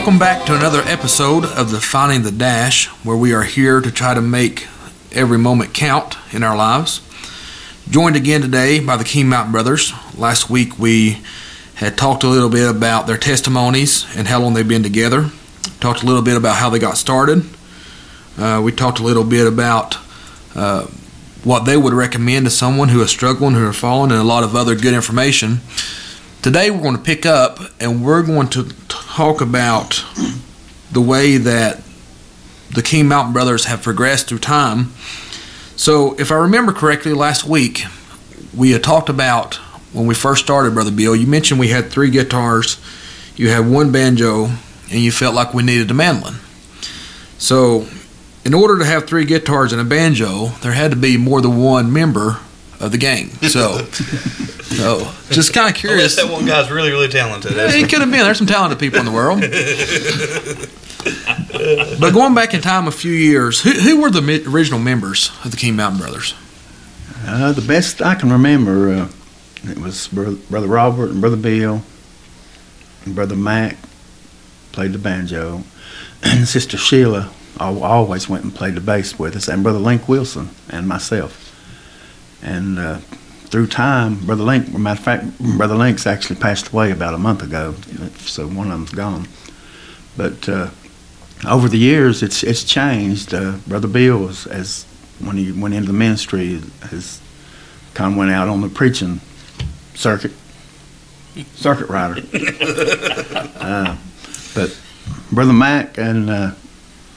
Welcome back to another episode of the Finding the Dash, where we are here to try to make every moment count in our lives. Joined again today by the Keen Mountain Brothers. Last week we had talked a little bit about their testimonies and how long they've been together. Talked a little bit about how they got started. Uh, we talked a little bit about uh, what they would recommend to someone who is struggling, who are falling, and a lot of other good information. Today we're going to pick up and we're going to talk about the way that the Keen Mountain Brothers have progressed through time. So, if I remember correctly, last week we had talked about when we first started, Brother Bill. You mentioned we had three guitars, you had one banjo, and you felt like we needed a mandolin. So, in order to have three guitars and a banjo, there had to be more than one member of the gang. So, so just kind of curious. Unless that one guy's really, really talented. Yeah, he could have been. There's some talented people in the world. but going back in time a few years, who, who were the mi- original members of the Keen Mountain Brothers? Uh, the best I can remember, uh, it was Brother, Brother Robert and Brother Bill and Brother Mac played the banjo, and Sister Sheila al- always went and played the bass with us, and Brother Link Wilson and myself. And uh, through time, Brother Link, matter of fact, Brother Link's actually passed away about a month ago, so one of them's gone. But uh, over the years, it's it's changed. Uh, Brother Bill was as when he went into the ministry, has kind of went out on the preaching circuit, circuit rider. uh, but Brother Mac and uh,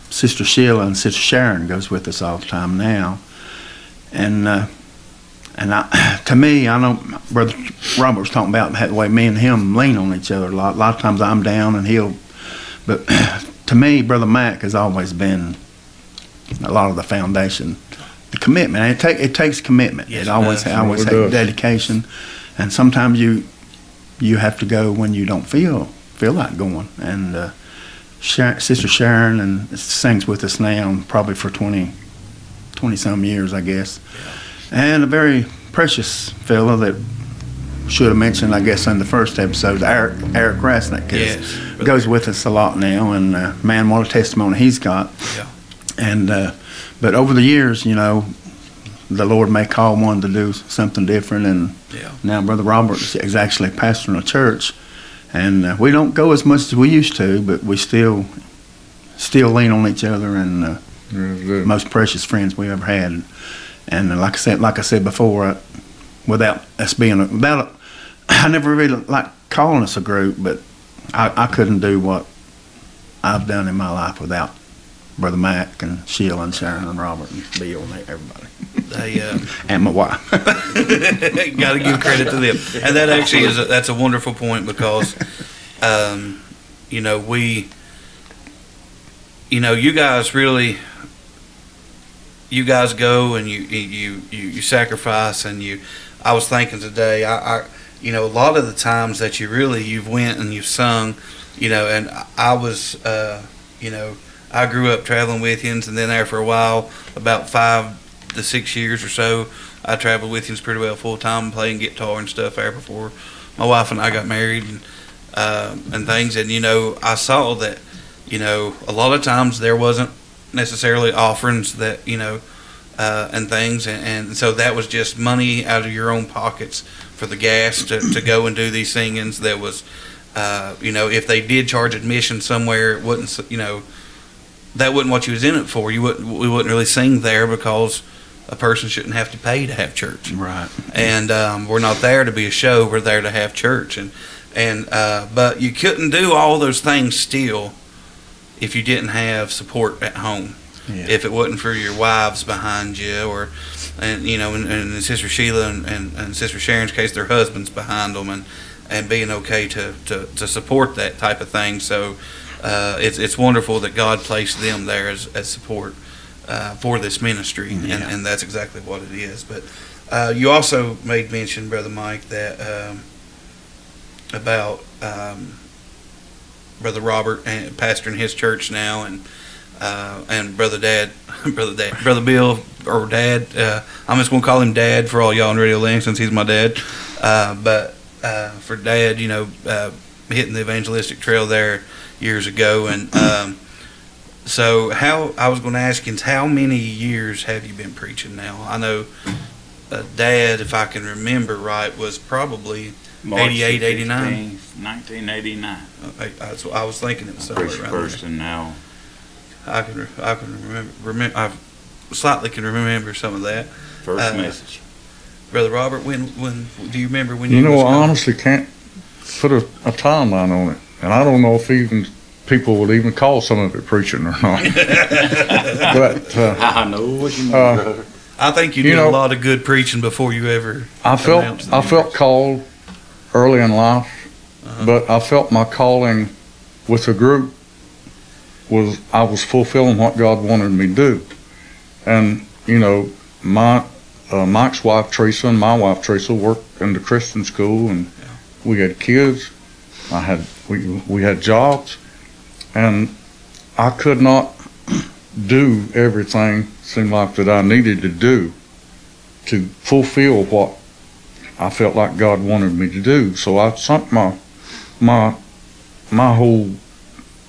Sister Sheila and Sister Sharon goes with us all the time now, and uh, and I, to me, I know Brother Robert was talking about the way me and him lean on each other a lot. A lot of times I'm down and he'll, but to me, Brother Mac has always been a lot of the foundation, the commitment. And it take it takes commitment. Yes, it always it always It takes dedication, and sometimes you you have to go when you don't feel feel like going. And uh, Sharon, Sister Sharon and sings with us now, probably for 20, 20 some years, I guess. And a very precious fellow that should have mentioned, I guess, in the first episode, Eric Eric Rasnick is, Yes. goes with us a lot now, and uh, man, what a testimony he's got. Yeah. And uh, but over the years, you know, the Lord may call one to do something different, and Yeah. now Brother Robert is actually pastoring a church, and uh, we don't go as much as we used to, but we still still lean on each other and. Uh, most precious friends we ever had. And like I said, like I said before, uh, without us being a, without, a, I never really like calling us a group, but I, I couldn't do what I've done in my life without Brother Mac and Sheila and Sharon and Robert and Bill and everybody They uh, and my wife. got to give credit to them, and that actually is a, that's a wonderful point because, um, you know, we, you know, you guys really, you guys go and you you you, you sacrifice and you. I was thinking today, I, I, you know, a lot of the times that you really you've went and you've sung, you know, and I- was, uh, you know, I grew up traveling with yous, and then there for a while, about five to six years or so, I traveled with yous pretty well full time, playing guitar and stuff there before my wife and I got married and uh, and things. And you know, I saw that, you know, a lot of times there wasn't necessarily offerings that you know. Uh, and things, and, and so that was just money out of your own pockets for the gas to, to go and do these singings. That was, uh, you know, if they did charge admission somewhere, it wouldn't, you know, that wasn't what you was in it for. You wouldn't, we wouldn't really sing there because a person shouldn't have to pay to have church right. and um, we're not there to be a show. We're there to have church, and and uh, but you couldn't do all those things still if you didn't have support at home. Yeah. If it wasn't for your wives behind you, or and you know, and, and Sister Sheila and, and, and Sister Sharon's case, their husbands behind them, and and being okay to, to, to support that type of thing. So uh, it's it's wonderful that God placed them there as, as support uh, for this ministry, and, and that's exactly what it is. But uh, you also made mention, Brother Mike, that um, about um, Brother Robert and pastor in his church now, and uh, and Brother Dad, Brother Dad, Brother Bill or Dad. Uh, I'm just gonna call him Dad for all y'all in Radio Land since he's my dad. Uh, but uh, for Dad, you know, uh, hitting the evangelistic trail there years ago, and um, so how I was going to ask is how many years have you been preaching now? I know uh, Dad, if I can remember right, was probably March 88, 89? 1989. uh, I, I, so I was thinking it was somewhere Preach around there. person now. I can re- I can remember remember I slightly can remember some of that. First Uh, message. Brother Robert, when when do you remember when you? You know, was I gone? honestly can't put a, a timeline on it, and I don't know if even people would even call some of it preaching or not. but uh, I know what you mean, uh, brother. I think you, you did know- a lot of good preaching before you ever. I felt announced the I felt numbers. called early in life, Uh-huh. but I felt my calling with the group was I was fulfilling what God wanted me to do, and you know my uh, Mike's wife Teresa and my wife Teresa worked in the Christian school, and we had kids. I had we we had jobs, and I could not do everything seemed like that I needed to do to fulfill what I felt like God wanted me to do. So I sunk my my my whole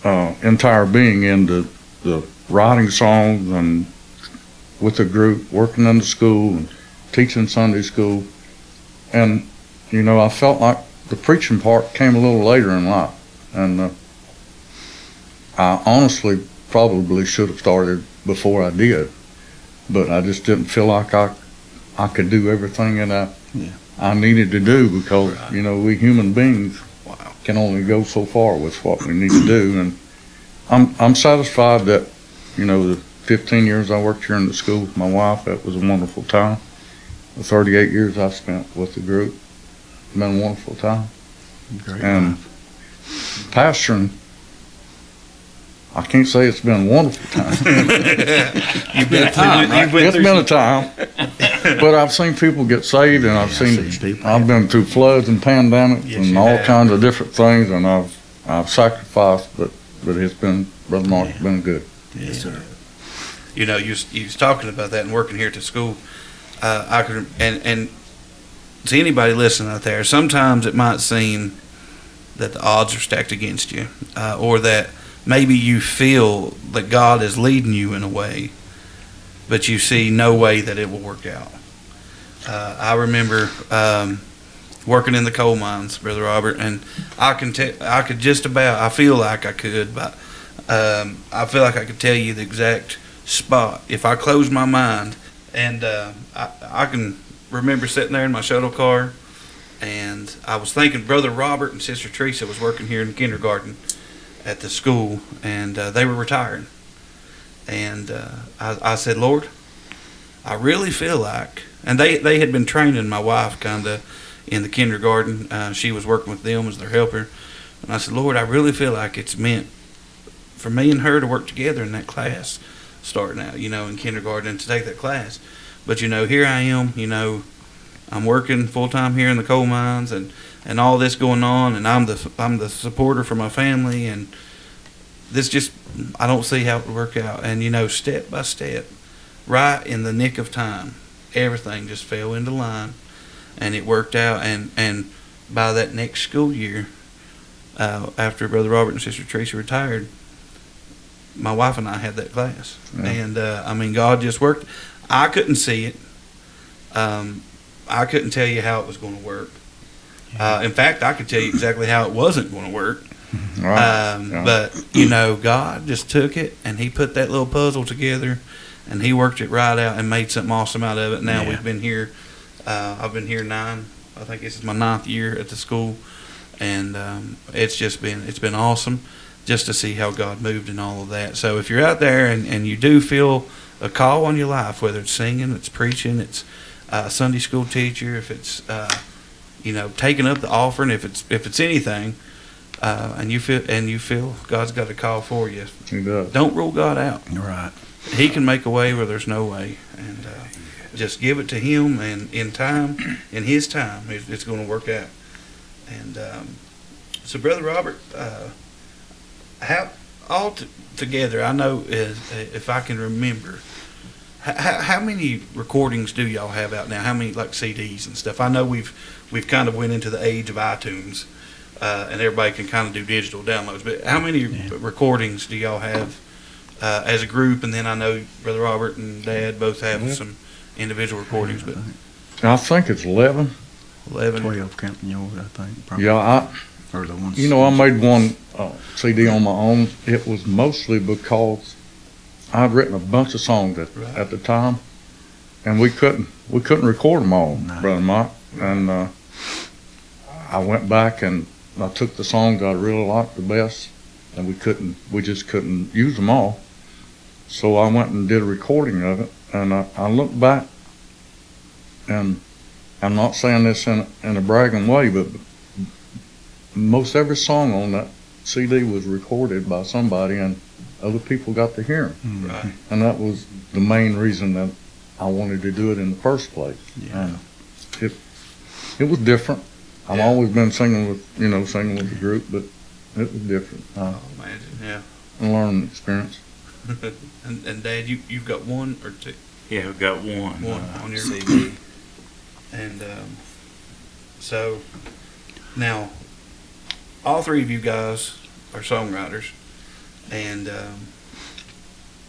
uh, entire being into the writing songs and with the group, working in the school and teaching Sunday school, and you know I felt like the preaching part came a little later in life, and uh, I honestly probably should have started before I did, but I just didn't feel like I I could do everything that I Yeah. I needed to do because you know we human beings. Can only go so far with what we need to do, and I'm I'm satisfied that you know the 15 years I worked here in the school with my wife that was a wonderful time. The 38 years I spent with the group been a wonderful time, Great. and pastoring. I can't say it's been a wonderful time. You've been time, right? You've been it's through been a time, but I've seen people get saved, and I've Yeah, seen I've seen people. I've been through floods and pandemics Yes, and all have. kinds of different things, and I've I've sacrificed, but but it's been brother Mark's been good. Yes, sir. you know, you was, you was talking about that and working here at the school. Uh, I could, and and to anybody listening out there, sometimes it might seem that the odds are stacked against you, uh, or that maybe you feel that God is leading you in a way, but you see no way that it will work out. Uh, I remember um, working in the coal mines, brother Robert, and I can tell, I could just about, I feel like I could, but um, I feel like I could tell you the exact spot if I close my mind. And uh, I, I can remember sitting there in my shuttle car, and I was thinking brother Robert and sister Teresa was working here in kindergarten at the school, and uh, they were retiring. And uh, I, I said, Lord, I really feel like, and they they had been training my wife kind of in the kindergarten. Uh, she was working with them as their helper, and I said, Lord, I really feel like it's meant for me and her to work together in that class, starting out, you know, in kindergarten and to take that class. But you know, here I am, you know, I'm working full time here in the coal mines and and all this going on, and I'm the I'm the supporter for my family, and this just I don't see how it would work out. And you know, step by step, right in the nick of time, everything just fell into line, and it worked out. And and by that next school year, uh, after Brother Robert and Sister Teresa retired, my wife and I had that class, Yeah. and uh, I mean, God just worked. I couldn't see it. Um, I couldn't tell you how it was going to work. Uh, in fact, I could tell you exactly how it wasn't going to work. Right. Um, Yeah. But you know, God just took it and He put that little puzzle together, and He worked it right out and made something awesome out of it. Now Yeah. we've been here. Uh, I've been here nine. I think this is my ninth year at the school, and um, it's just been it's been awesome just to see how God moved and all of that. So if you're out there and, and you do feel a call on your life, whether it's singing, it's preaching, it's uh, Sunday school teacher, if it's uh, you know taking up the offering, if it's if it's anything, uh, and you feel and you feel God's got a call for you, he does. don't rule God out. Right. He can make a way where there's no way, and uh, just give it to Him, and in time, in His time, it, it's going to work out. And um, so, Brother Robert, uh, how all t- together, I know is, if I can remember, h- h- how many recordings do y'all have out now? How many like CDs and stuff? I know we've we've kind of went into the age of iTunes, uh, and everybody can kind of do digital downloads. But how many Yeah. recordings do y'all have uh, as a group? And then I know Brother Robert and Dad both have Mhm. some individual recordings, but I think it's eleven. eleven. Twelve counting yours, I think. probably. Yeah, I, Or the ones. You know, I made one uh, CD on my own. It was mostly because I'd written a bunch of songs at, Right. at the time, and we couldn't we couldn't record them all, No. brother Mike. And uh, I went back and I took the songs I really liked the best, and we couldn't we just couldn't use them all. So I went and did a recording of it, and I, I looked back, and I'm not saying this in in a bragging way, but most every song on that CD was recorded by somebody and other people got to hear them. Mm, Right. And that was the main reason that I wanted to do it in the first place. Yeah. And it, it was different. I've Yeah. always been singing with, you know, singing with the group, but it was different. Uh, Oh, imagine, yeah. a learning experience. and, and Dad, you you've got one or two, Yeah, I've got one. one uh, on your CD. And um, so now, all three of you guys are songwriters, and um,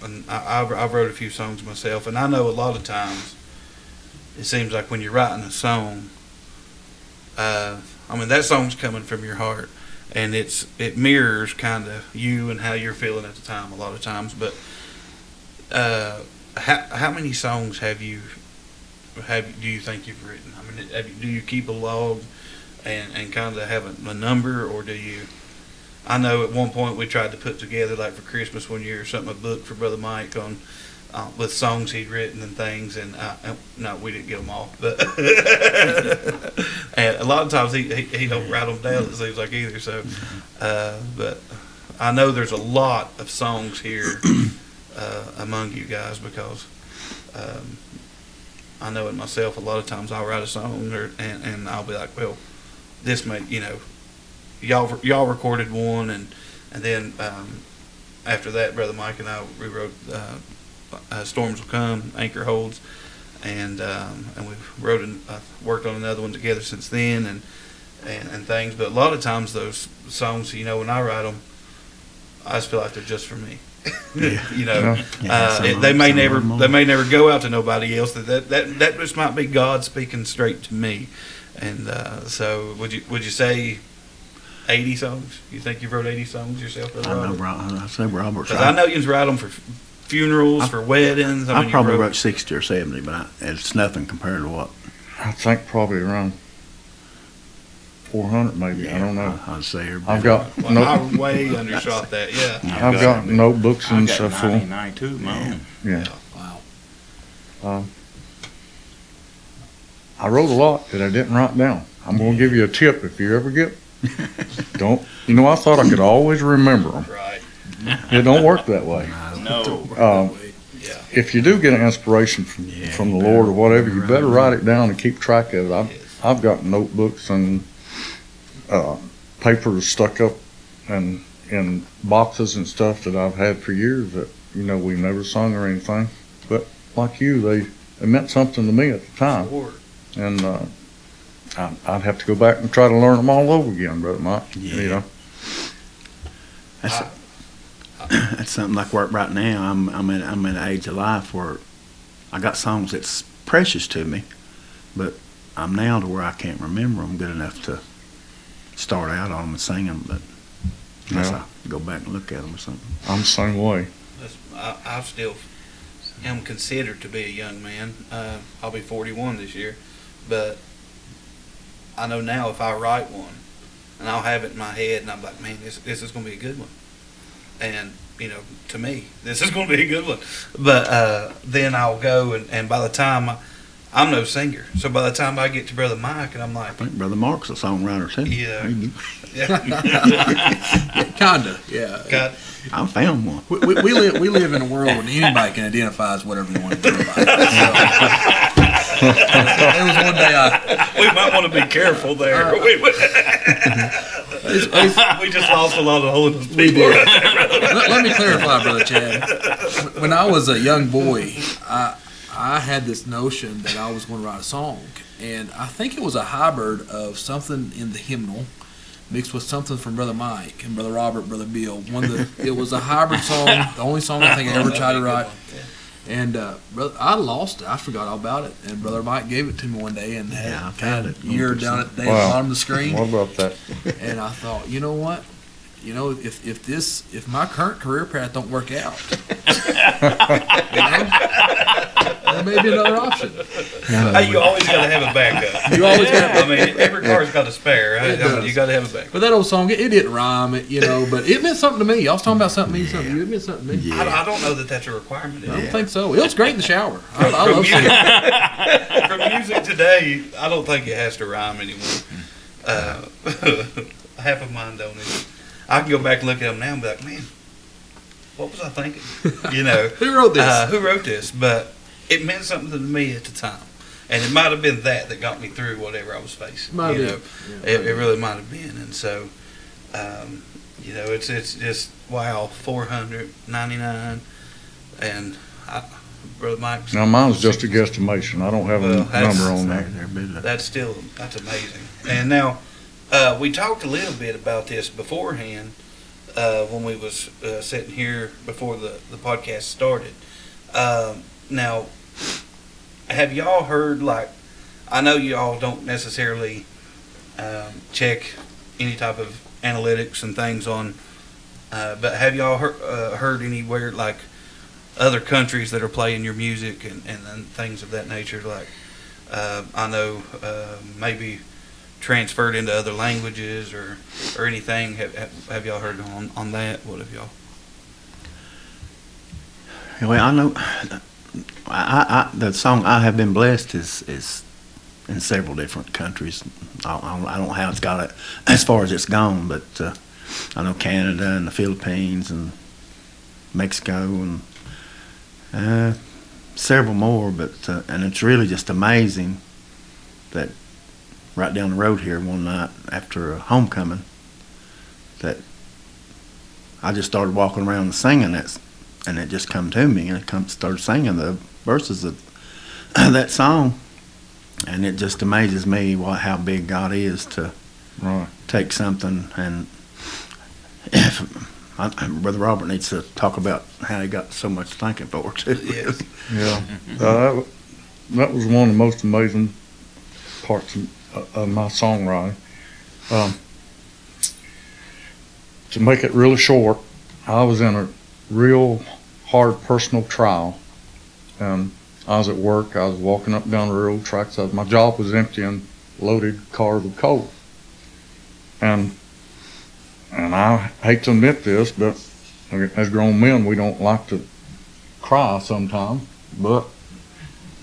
and I, I've, I've wrote a few songs myself, and I know a lot of times it seems like when you're writing a song, uh, I mean that song's coming from your heart, and it's it mirrors kind of you and how you're feeling at the time a lot of times, but. Uh, how, how many songs have you have do you think you've written? I mean, you, do you keep a log and, and kind of have a, a number, or do you? I know at one point we tried to put together, like for Christmas one year, or something a book for Brother Mike on uh, with songs he'd written and things, and uh, no, we didn't get them all, but and a lot of times he, he he don't write them down. It seems like either. So, uh, but I know there's a lot of songs here uh, among you guys because. Um, I know it myself. A lot of times I'll write a song or, and, and I'll be like, well, this may, you know, y'all y'all recorded one, and and then um, after that, brother Mike and I rewrote uh, uh, "Storms Will Come," "Anchor Holds," and um, and we've wrote and uh, worked on another one together since then, and, and and things. But a lot of times those songs, you know, when I write them, I just feel like they're just for me. Yeah. you know, Yeah. Yeah, uh, some it- they may never them they may never go out to nobody else. That that that, that just might be God speaking straight to me. And uh, so, would you would you say eighty songs? You think you've wrote eighty songs yourself? I know, Ro- I say Robert's Because I know you write them for funerals, I- for weddings. I, I mean, you probably wrote- wrote sixty or seventy, but I, it's nothing compared to what. I think probably around 400 maybe. I don't know. I, would say everybody. I've got Well, no, I way undershot that. Yeah. I've got notebooks and got stuff full. 99 too, man. Yeah. Wow. Um, I wrote a lot that I didn't write down. I'm going to give you a tip if you ever get. Don't you know? I thought I could always remember them. Right. It don't work that way. No. Um, Yeah. if you do get an inspiration from, Yeah, from the you Lord or better whatever, you better it write it down and keep track of it. I've, Yes. I've got notebooks and uh, papers stuck up and in boxes and stuff that I've had for years that you know we've never sung or anything. But like you, they, they meant something to me at the time, Sure. and uh, I, I'd have to go back and try to learn them all over again, brother Mike. Yeah. You know, That's, I- that's something like work right now. I'm I'm in I'm in an age of life where I got songs that's precious to me, but I'm now to where I can't remember them good enough to start out on them and sing them. But unless Yeah. I go back and look at them or something. I'm the same way. I, I still am considered to be a young man. Uh, I'll be 41 this year, but I know now if I write one, and I'll have it in my head, and I'm like, man, this this is going to be a good one, and you know, to me, this is going to be a good one. But uh, then I'll go, and, and by the time I, I'm no singer, so by the time I get to Brother Mike, and I'm like, I think Brother Mark's a songwriter too. Yeah. He- yeah, Kinda. Yeah. God, I found one. We, we, we live we live in a world where anybody can identify as whatever they want to identify. So, there was one day I we might want to be careful there. we, we, it's, it's, we just lost a lot of holiness We people. did. Let, let me clarify, brother Chad. When I was a young boy, I I had this notion that I was going to write a song, and I think it was a hybrid of something in the hymnal mixed with something from Brother Mike and Brother Robert, Brother Bill. One that it was a hybrid song, the only song I think I ever tried to write. And uh, brother, I lost it. I forgot all about it. And Brother Mike gave it to me one day and had Yeah, I it found kind of it. year down at the Wow. bottom of the screen. What about that? And I thought, you know what? You know, if, if this if my current career path don't work out, you know, there may be another option. Hey, you always got to have a backup. You always got- I mean, every car's got a spare. I, It I mean, you got to have a backup. But that old song, it, it didn't rhyme, it, you know, but it meant something to me. Y'all was talking about something mean something. It meant something to me. Yeah. I, I don't know that that's a requirement. I don't think so. It was great in the shower. I, I love music, from music today, I don't think it has to rhyme anymore. Uh, half of mine don't. Either. I can go back and look at them now and be like, man, what was I thinking? You know, Who wrote this? Uh, who wrote this? But it meant something to me at the time, and it might have been that that got me through whatever I was facing. Might you have know, been. it, it really might have been, and so, um, you know, it's it's just wow, four hundred ninety nine, and I, brother Mike. Now mine's just a guesstimation. I don't have a Well, that's- number on There, that. there, bit That's still that's amazing. And now uh, we talked a little bit about this beforehand uh, when we was uh, sitting here before the the podcast started. Um, now, have y'all heard like? I know y'all don't necessarily um, check any type of analytics and things on, uh, but have y'all heard, uh, heard anywhere like other countries that are playing your music and, and, and things of that nature? Like, uh, I know maybe transferred into other languages or or anything. Have, have, have y'all heard on, on that? What have y'all? Well, I know. I, I, the song "I Have Been Blessed" is is in several different countries. I, I don't- I don't know how it's got it as far as it's gone, but uh, I know Canada and the Philippines and Mexico and uh, several more. But uh, and it's really just amazing that right down the road here one night after a homecoming that I just started walking around and singing that and it just come to me and it come started singing the verses of that song and it just amazes me what how big God is to Right. take something and if I, brother Robert needs to talk about how he got so much thinking for too. Yes. Yeah. Uh, that, that was one of the most amazing parts of, of my songwriting. Um, to make it really short, I was in a real hard personal trial. I was at work. I was walking up down the railroad tracks. My job was emptying loaded cars of coal. And and I hate to admit this, but as grown men, we don't like to cry sometimes. But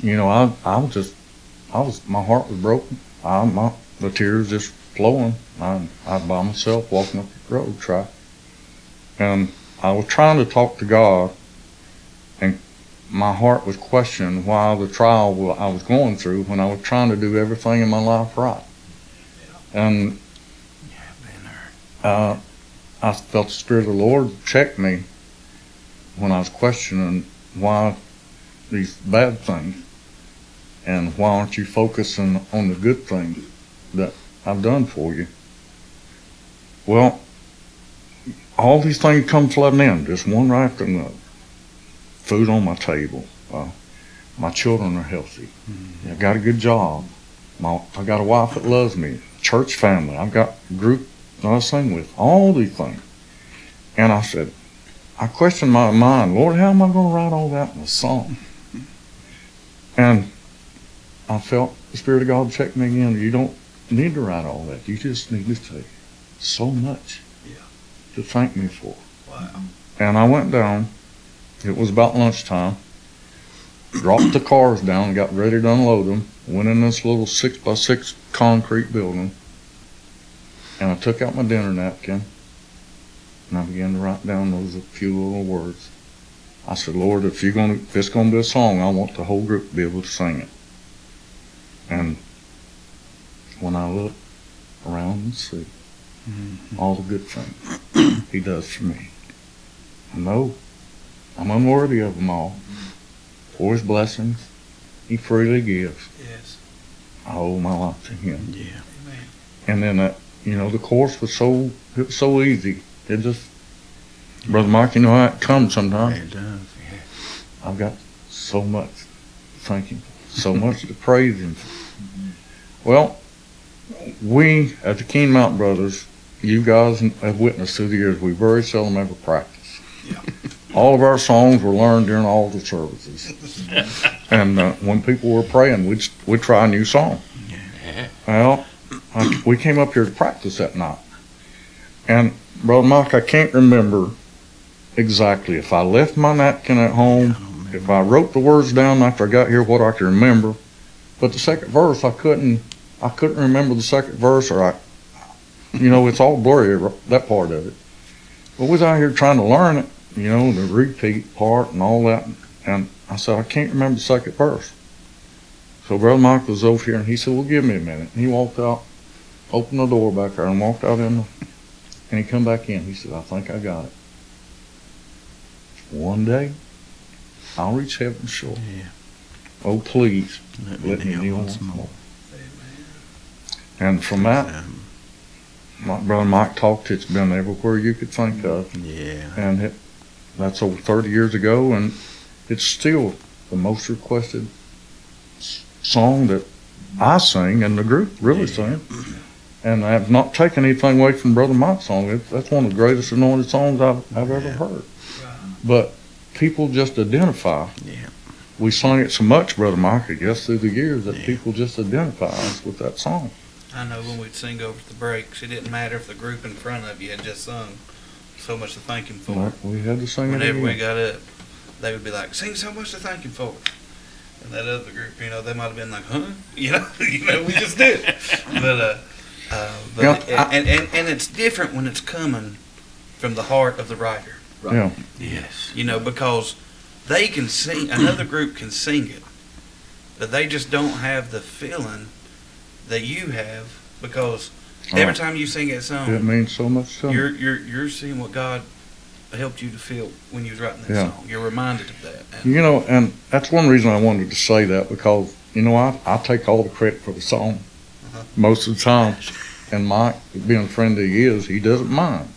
you know, I I was just I was my heart was broken. I my the tears just flowing. I'm I by myself walking up the road track, and I was trying to talk to God, and my heart was questioning why the trial I was going through when I was trying to do everything in my life right, and uh, I felt the Spirit of the Lord check me when I was questioning why these bad things and why aren't you focusing on the good things that I've done for you? Well, all these things come flooding in, just one right after another. Food on my table. Uh, my children are healthy. I got a good job. My, I got a wife that loves me. Church family. I've got a group that I sing with. All these things. And I said, I questioned my mind, Lord, how am I going to write all that in a song? And I felt the Spirit of God check me again. You don't need to write all that. You just need to say so much Yeah. to thank me for. Wow. And I went down. It was about lunchtime. Dropped the cars down, got ready to unload them. Went in this little six by six concrete building. And I took out my dinner napkin and I began to write down those few little words. I said, Lord, if you're gonna if it's gonna be a song, I want the whole group to be able to sing it. And when I look around and see mm-hmm. all the good things he does for me. I know I'm unworthy of them all. For his blessings, he freely gives. Yes. I owe my life to him. Yeah. Amen. And then that you know, the course was so it was so easy. It just, brother Mark, you know how it comes sometimes. It does. Yeah. I've got so much to thank him, for, so much to praise him. Well, we at the Keen Mountain Brothers, you guys have witnessed through the years, we very seldom ever practice. All of our songs were learned during all the services. and uh, when people were praying, we'd, we'd try a new song. Well, I, we came up here to practice that night. And, Brother Mike, I can't remember exactly if I left my napkin at home if I wrote the words down after I got here, what I can remember, but the second verse, I couldn't, I couldn't remember the second verse, or I, you know, it's all blurry that part of it. But was out here trying to learn it, you know, the repeat part and all that, and I said I can't remember the second verse. So Brother Mike was over here, and he said, "Well, give me a minute." And he walked out, opened the door back there, and walked out in, the, and he come back in. He said, "I think I got it." One day, I'll reach heaven shore. Yeah. Oh, please, Let let me kneel once once more. more. And from that, my brother Mike talked, it's been everywhere you could think of. yeah. And it, that's over 30 years ago, and it's still the most requested song that I sing and the group really sing. And I have not taken anything away from Brother Mike's song. It, that's one of the greatest anointed songs I've, I've ever Yeah. heard. But people just identify. Yeah. We sung it so much, Brother Mike, I guess, through the years that Yeah. people just identify us with that song. I know when we'd sing over the breaks, it didn't matter if the group in front of you had just sung so much to thank him for. Like, we had to sing it Whenever we got up, they would be like, "Sing so much to thank him for." And that other group, you know, they might have been like, "Huh?" You know, you know, we just did. But uh, uh, but Yeah, I- and, and and it's different when it's coming from the heart of the writer. Yeah. Yes. You know, because they can sing, another group can sing it, but they just don't have the feeling that you have because every Right. time you sing that song, It means so much to you're you're you're seeing what God helped you to feel when you was writing that Yeah. song. You're reminded of that. And You know, and that's one reason I wanted to say that because, you know, I, I take all the credit for the song Uh-huh. most of the time. And Mike, being a friend that he is, he doesn't mind.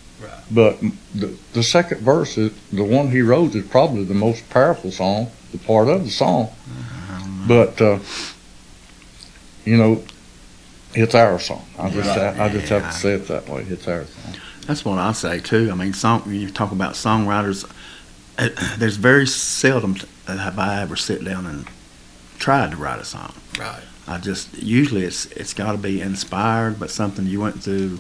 Right. But the, the second verse, is, the one he wrote, is probably the most powerful song, the part of the song. But, uh, you know, it's our song. I just, Right. I just have to say it that way. It's our song. That's what I say too. I mean, song. When you talk about songwriters, uh, there's very seldom have I ever sit down and tried to write a song. right. I just usually it's it's got to be inspired, but something you went through, I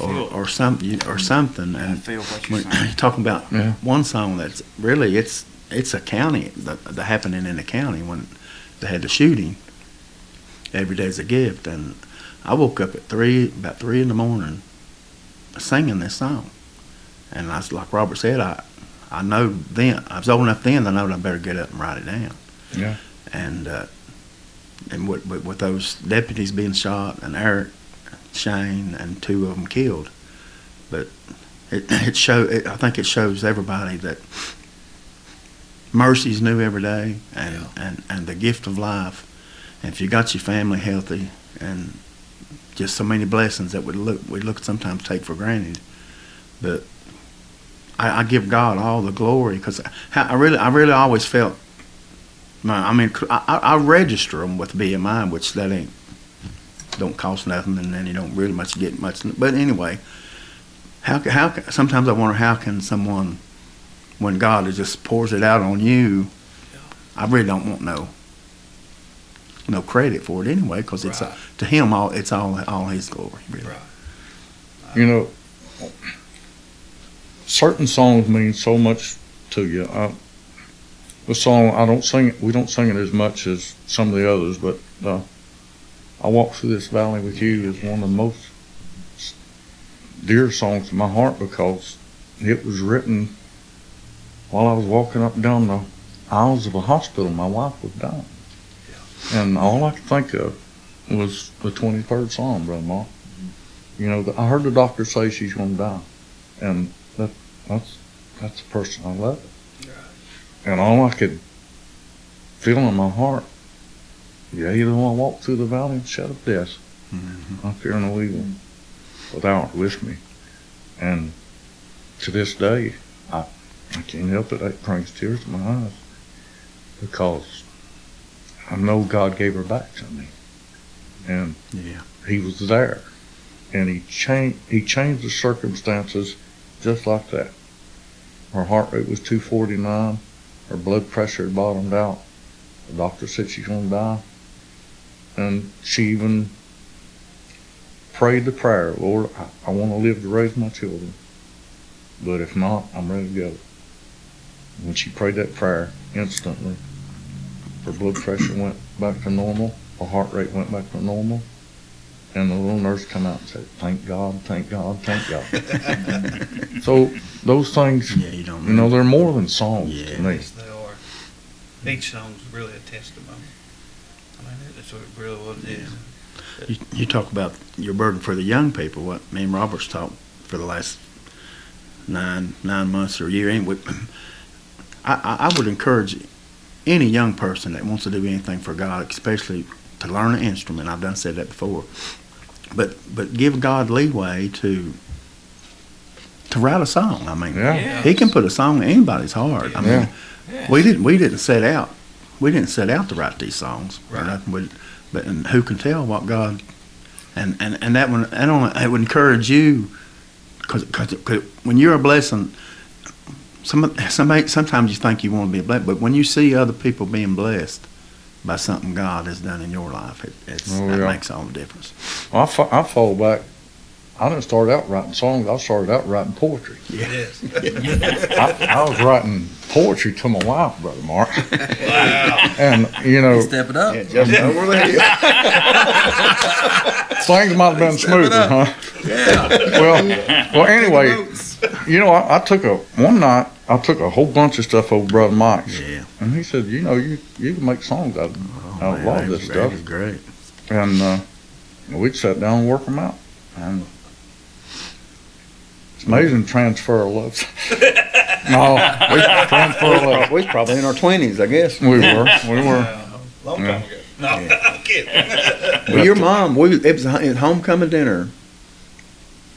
or or something or something. I And feel what you're when saying. you're talking about Yeah. one song that's really it's it's a county the, the happening in the county when they had the shooting. Every day's a gift, and I woke up at three about three in the morning, singing this song, and I was like Robert said, I I know then I was old enough then to know that I better get up and write it down. Yeah. And uh, and with, with with those deputies being shot and Eric Shane and two of them killed, but it it show it, I think it shows everybody that mercy's new every day and, and and the gift of life. And if you got your family healthy and just so many blessings that we look we look sometimes take for granted, but I, I give God all the glory because I, I really I really always felt. I mean, I, I I register them with BMI, which that ain't don't cost nothing, and then you don't really much get much. But anyway, how ca- how sometimes I wonder how can someone, when God just pours it out on you, I really don't want no no credit for it anyway, because it's Right. uh, to Him all it's all all His glory. Really. Right. You know, certain songs mean so much to you. I, the song I don't sing it. We don't sing it as much as some of the others, but uh, "I Walk Through This Valley with You" is one of the most dear songs to my heart because it was written while I was walking up and down the aisles of a hospital. My wife was dying, and all I could think of was the twenty-third Psalm, Brother Mark. You know, the, I heard the doctor say she's going to die, and that that's that's the person I love. And all I could feel in my heart, yea, you though I walk through the valley and shadow of death, I fear no evil. without with me. And to this day, I, I can't help it. It brings tears to my eyes because I know God gave her back to me. And Yeah. he was there. And he changed he changed the circumstances just like that. Her heart rate was 249. Her blood pressure had bottomed out. The doctor said she's going to die. And she even prayed the prayer, Lord, I, I want to live to raise my children. But if not, I'm ready to go. When she prayed that prayer, instantly, her blood pressure went back to normal. Her heart rate went back to normal. And the little nurse come out and said, thank God, thank God, thank God. so those things, Yeah, you don't you know, they're more than songs Yeah. to me. Yes, they are. Each song's really a testimony. I mean, that's what really what it is. You, you talk about your burden for the young people. What me and Robert's talked for the last nine nine months or a year. Ain't we? I, I I would encourage any young person that wants to do anything for God, especially to learn an instrument. I've done said that before, but but give God leeway to to write a song. I mean, Yeah. He can put a song in anybody's heart. I mean, Yeah. we didn't we didn't set out we didn't set out to write these songs. Right. We- but and who can tell what God and and and that one I don't it would encourage you because when you're a blessing. Some, somebody, sometimes you think you want to be a blessed, but when you see other people being blessed by something God has done in your life, it, it's, Oh, that makes all the difference. I, I fall back. I didn't start out writing songs. I started out writing poetry. Yes. I, I was writing poetry to my wife, brother Mark. wow. And you know, Step it up. just over things might have been smoother, huh? Yeah. Well, well. Anyway, you know, I, I took a one night. I took a whole bunch of stuff over brother Mike's, Yeah. and he said, you know, you you can make songs out of, out of a lot of this that stuff. is great. And uh, we sat down and worked them out. And it's amazing transfer of love. no, we transfer of love. We was probably in our twenties, I guess. We were, we were. Long time ago. No, I'm kidding. Well, your mom, we it was at homecoming dinner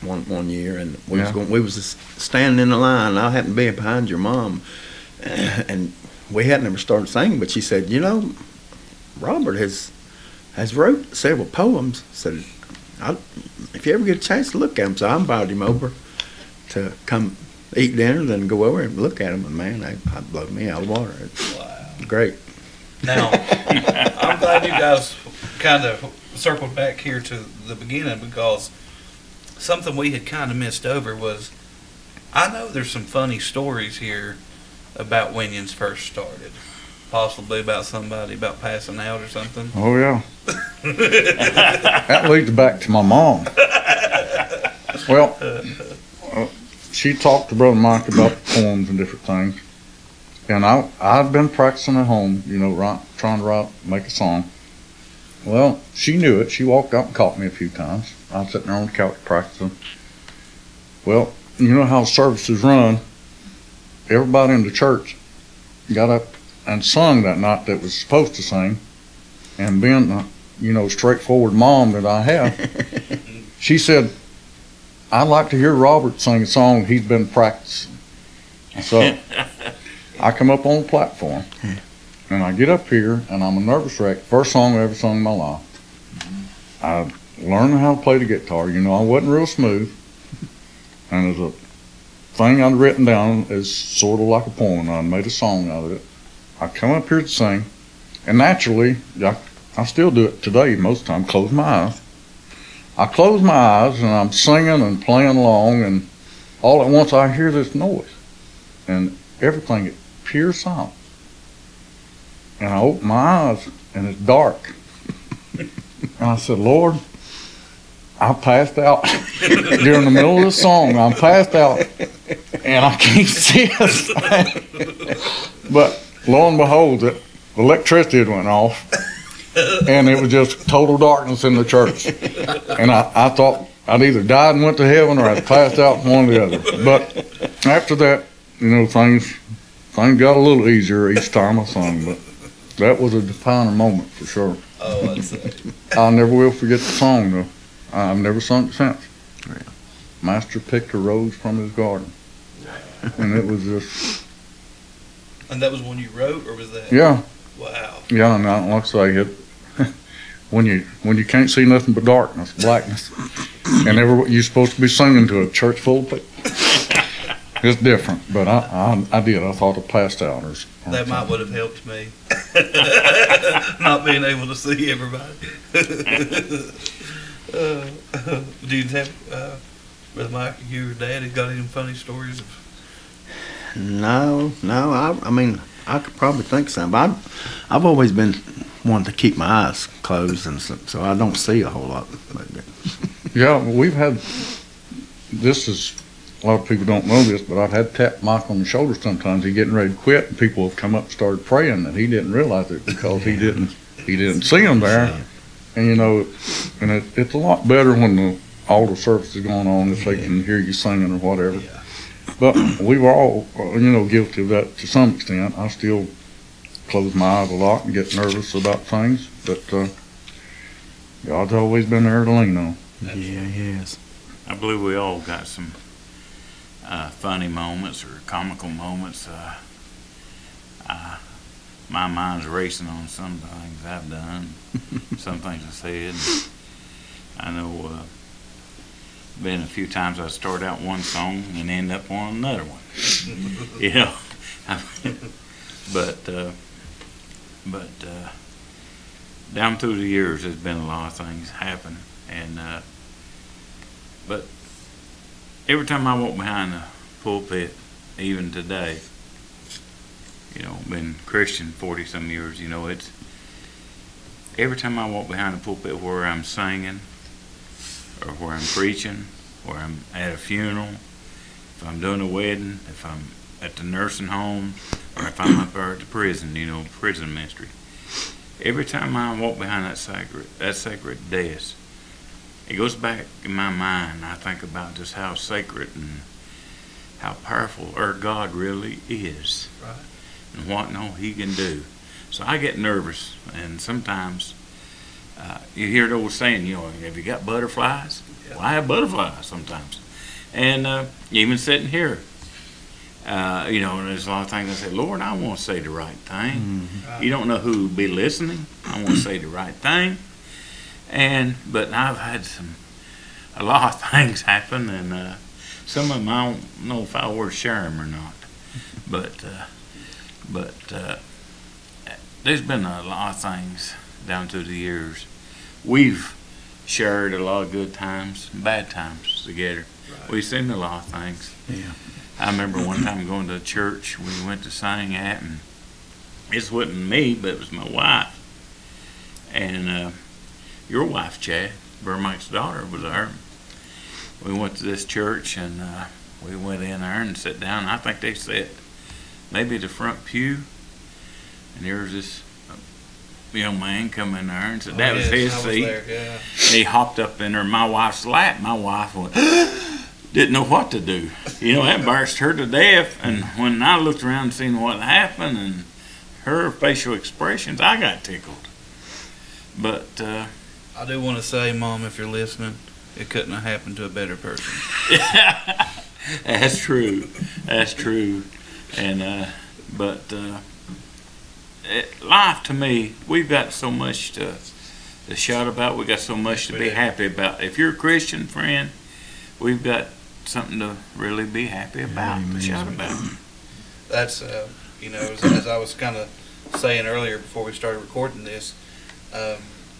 one one year, and we was going, we was just standing in the line. And I happened to be behind your mom, and we hadn't ever started singing, but she said, "You know, Robert has has wrote several poems." Said, I, "If you ever get a chance to look at them," so I invited him over to come eat dinner, then go over and look at them, and man, they, they blew me out of the water. It's Wow. great. Now, I'm glad you guys kind of circled back here to the beginning because something we had kind of missed over was I know there's some funny stories here about when you first started. Possibly about somebody about passing out or something. Oh yeah. that leads back to my mom. Well, she talked to Brother Mike about poems and different things, and I I'd been practicing at home, you know, write, trying to write, make a song. Well, she knew it. She walked out and caught me a few times. I was sitting there on the couch practicing. Well, you know how services run. Everybody in the church got up and sung that night that was supposed to sing. And being the, you know, straightforward mom that I have, she said, I'd like to hear Robert sing a song he's been practicing. So I come up on the platform and I get up here and I'm a nervous wreck. First song I ever sung in my life. I learned how to play the guitar. You know, I wasn't real smooth. And there's a thing I'd written down is sort of like a poem. I made a song out of it. I come up here to sing, and naturally, I, I still do it today most of the time, close my eyes. I close my eyes and I'm singing and playing along, and all at once I hear this noise, and everything is pure silence. And I open my eyes, and it's dark. and I said, Lord, I passed out during the middle of the song. I'm passed out, and I can't see. But lo and behold, the electricity went off, and it was just total darkness in the church. And I, I thought I'd either died and went to heaven, or I'd passed out one or the other. But after that, you know, things things got a little easier each time I sung. But that was a defining moment for sure. Oh, I'd say. I never will forget the song though. I've never sung it since. Yeah. Master picked a rose from his garden. And it was just, And that was one you wrote, or was that? yeah, Wow. yeah, and I, like I say, it, when you, when you can't see nothing but darkness, blackness, and every, you're supposed to be singing to a church full of people. It's different, but I, I, I did, I thought it passed out or. s- That might would have helped me. Not being able to see everybody. uh, do you have, uh, Brother Mike, you or Daddy got any funny stories? Of, No, no. I, I mean, I could probably think some, but I've, I've always been wanting to keep my eyes closed, and so, so I don't see a whole lot. Yeah, well, we've had, this is, a lot of people don't know this, but I've had tap Mike on the shoulder sometimes. He's getting ready to quit, and people have come up and started praying, and he didn't realize it because he didn't, he didn't see them there. And you know, and it, it's a lot better when the altar service is going on if they can hear you singing or whatever. But we were all, uh, you know, guilty of that to some extent. I still close my eyes a lot and get nervous about things, but uh, God's always been there to lean on. yeah, he yes. I believe we all got some uh, funny moments or comical moments. Uh, uh, my mind's racing on some things I've done, some things I said. I know uh, been a few times I start out one song and end up on another one. you know, but uh, but uh, down through the years, there's been a lot of things happen, and uh, but every time I walk behind the pulpit, even today, you know, been Christian forty some years, you know, it's every time I walk behind the pulpit where I'm singing or where I'm preaching, where I'm at a funeral, if I'm doing a wedding, if I'm at the nursing home, or if I'm up there at the prison, you know, prison ministry. Every time I walk behind that sacred that sacred desk, it goes back in my mind. I think about just how sacred and how powerful our God really is, Right. and what no He can do. So I get nervous, and sometimes uh, you hear the old saying, you know, have you got butterflies? Yeah. Well, I have butterflies sometimes, and uh, even sitting here, uh, you know, and there's a lot of things I say, Lord, I want to say the right thing. You don't know who will be listening. I want to say the right thing. And but I've had some a lot of things happen, and uh, some of them I don't know if I worth sharing or not. But uh, but uh, there's been a lot of things down through the years. We've shared a lot of good times, bad times together. We've seen a lot of things. Yeah. I remember one time going to a church we went to sing at, and it wasn't me, but it was my wife. And uh, your wife, Chad, Burmike's daughter, was there. We went to this church, and uh, we went in there and sat down. I think they sat maybe the front pew, and there was this uh, young man come in there and said that Oh, was his was seat. there, yeah. He hopped up in there, my wife's lap. My wife went, didn't know what to do. You know, that embarrassed her to death. And when I looked around and seen what happened and her facial expressions, I got tickled. But uh, I do want to say, Mom, if you're listening, it couldn't have happened to a better person. that's true. That's true. And uh, but uh, it, life to me, we've got so much to to shout about. We got so much to be happy about. If you're a Christian friend, we've got something to really be happy about. To Amen. shout about. That's, uh, you know, as, as I was kind of saying earlier before we started recording this, um,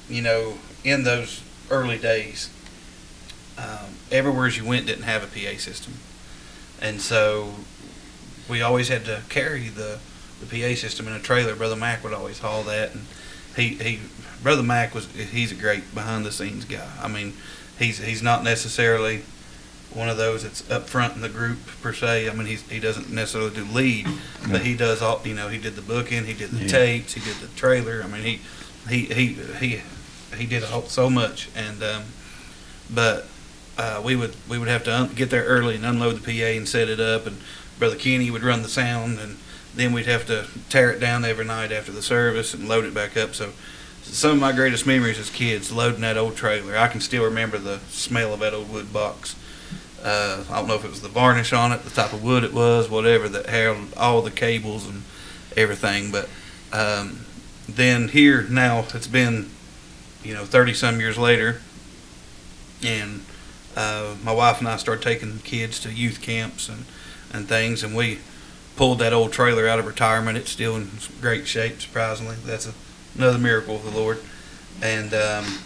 you know, in those early days, um, everywhere you went didn't have a PA system. And so we always had to carry the, the PA system in a trailer. Brother Mac would always haul that. And he, he Brother Mac was, he's a great behind the scenes guy. I mean, he's, he's not necessarily one of those that's up front in the group per se. I mean, he's, he doesn't necessarily do lead, but he does all. You know, he did the booking, he did the Yeah. tapes, he did the trailer. I mean, he he he he he did a whole, so much. And um, but uh, we would we would have to un- get there early and unload the PA and set it up, and Brother Kenny would run the sound, and then we'd have to tear it down every night after the service and load it back up. So some of my greatest memories as kids loading that old trailer. I can still remember the smell of that old wood box. Uh, I don't know if it was the varnish on it, the type of wood it was, whatever that held all the cables and everything. But um, then here now it's been, you know, thirty some years later, and uh, my wife and I started taking kids to youth camps and and things, and we pulled that old trailer out of retirement. It's still in great shape, surprisingly. That's a, another miracle of the Lord. And um,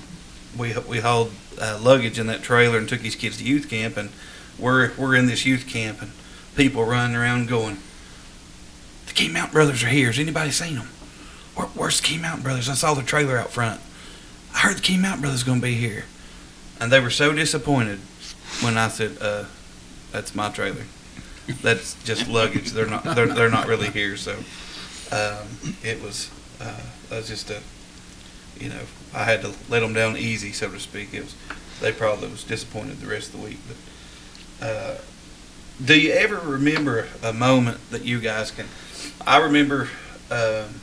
we we hauled uh, luggage in that trailer and took these kids to youth camp, and we're we're in this youth camp, and people running around going, "The Keen Mountain Brothers are here. Has anybody seen them? Where, where's the Keen Mountain Brothers? I saw the trailer out front. I heard the Keen Mountain Brothers going to be here." And they were so disappointed when I said, uh, "That's my trailer." that's just luggage. They're not. They're, they're not really here. So um, it was. Uh, that was just a. You know, I had to let them down easy, so to speak. It was. They probably was disappointed the rest of the week. But uh, do you ever remember a moment that you guys can? I remember. Um,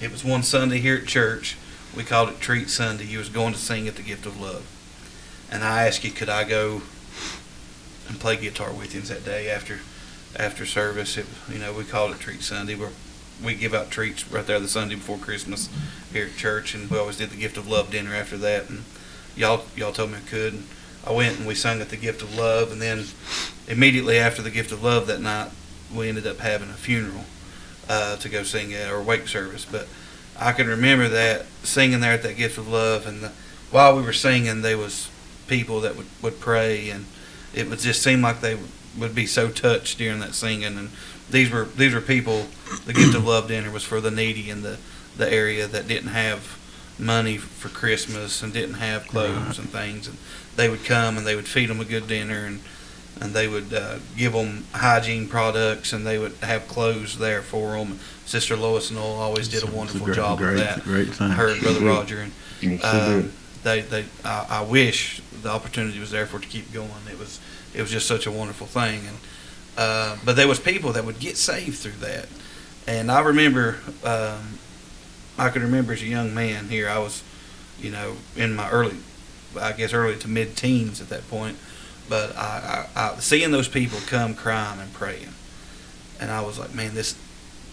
it was one Sunday here at church. We called it Treat Sunday. You was going to sing at the Gift of Love, and I asked you, could I go and play guitar with him that day after after service. It, you know, we called it Treat Sunday. Where we give out treats right there the Sunday before Christmas here at church, and we always did the Gift of Love dinner after that. And y'all y'all told me I could. And I went and we sung at the Gift of Love, and then immediately after the Gift of Love that night, we ended up having a funeral uh, to go sing at or wake service. But I can remember that singing there at that Gift of Love, and the, while we were singing, there was people that would, would pray and it would just seem like they would be so touched during that singing. And these were these were people. The gift of love dinner was for the needy in the the area that didn't have money for Christmas and didn't have clothes and things. And they would come and they would feed them a good dinner and and they would uh, give them hygiene products and they would have clothes there for them. Sister Lois and Noel always did a It's wonderful great, job great, of that. Great thing. I heard Brother Roger and Yes, they um, they they I, I wish the opportunity was there for it to keep going. It was it was just such a wonderful thing, and uh, but there was people that would get saved through that, and I remember um, I can remember as a young man here I was, you know, in my early, I guess early to mid teens at that point, but I, I, I seeing those people come crying and praying, and I was like, man, this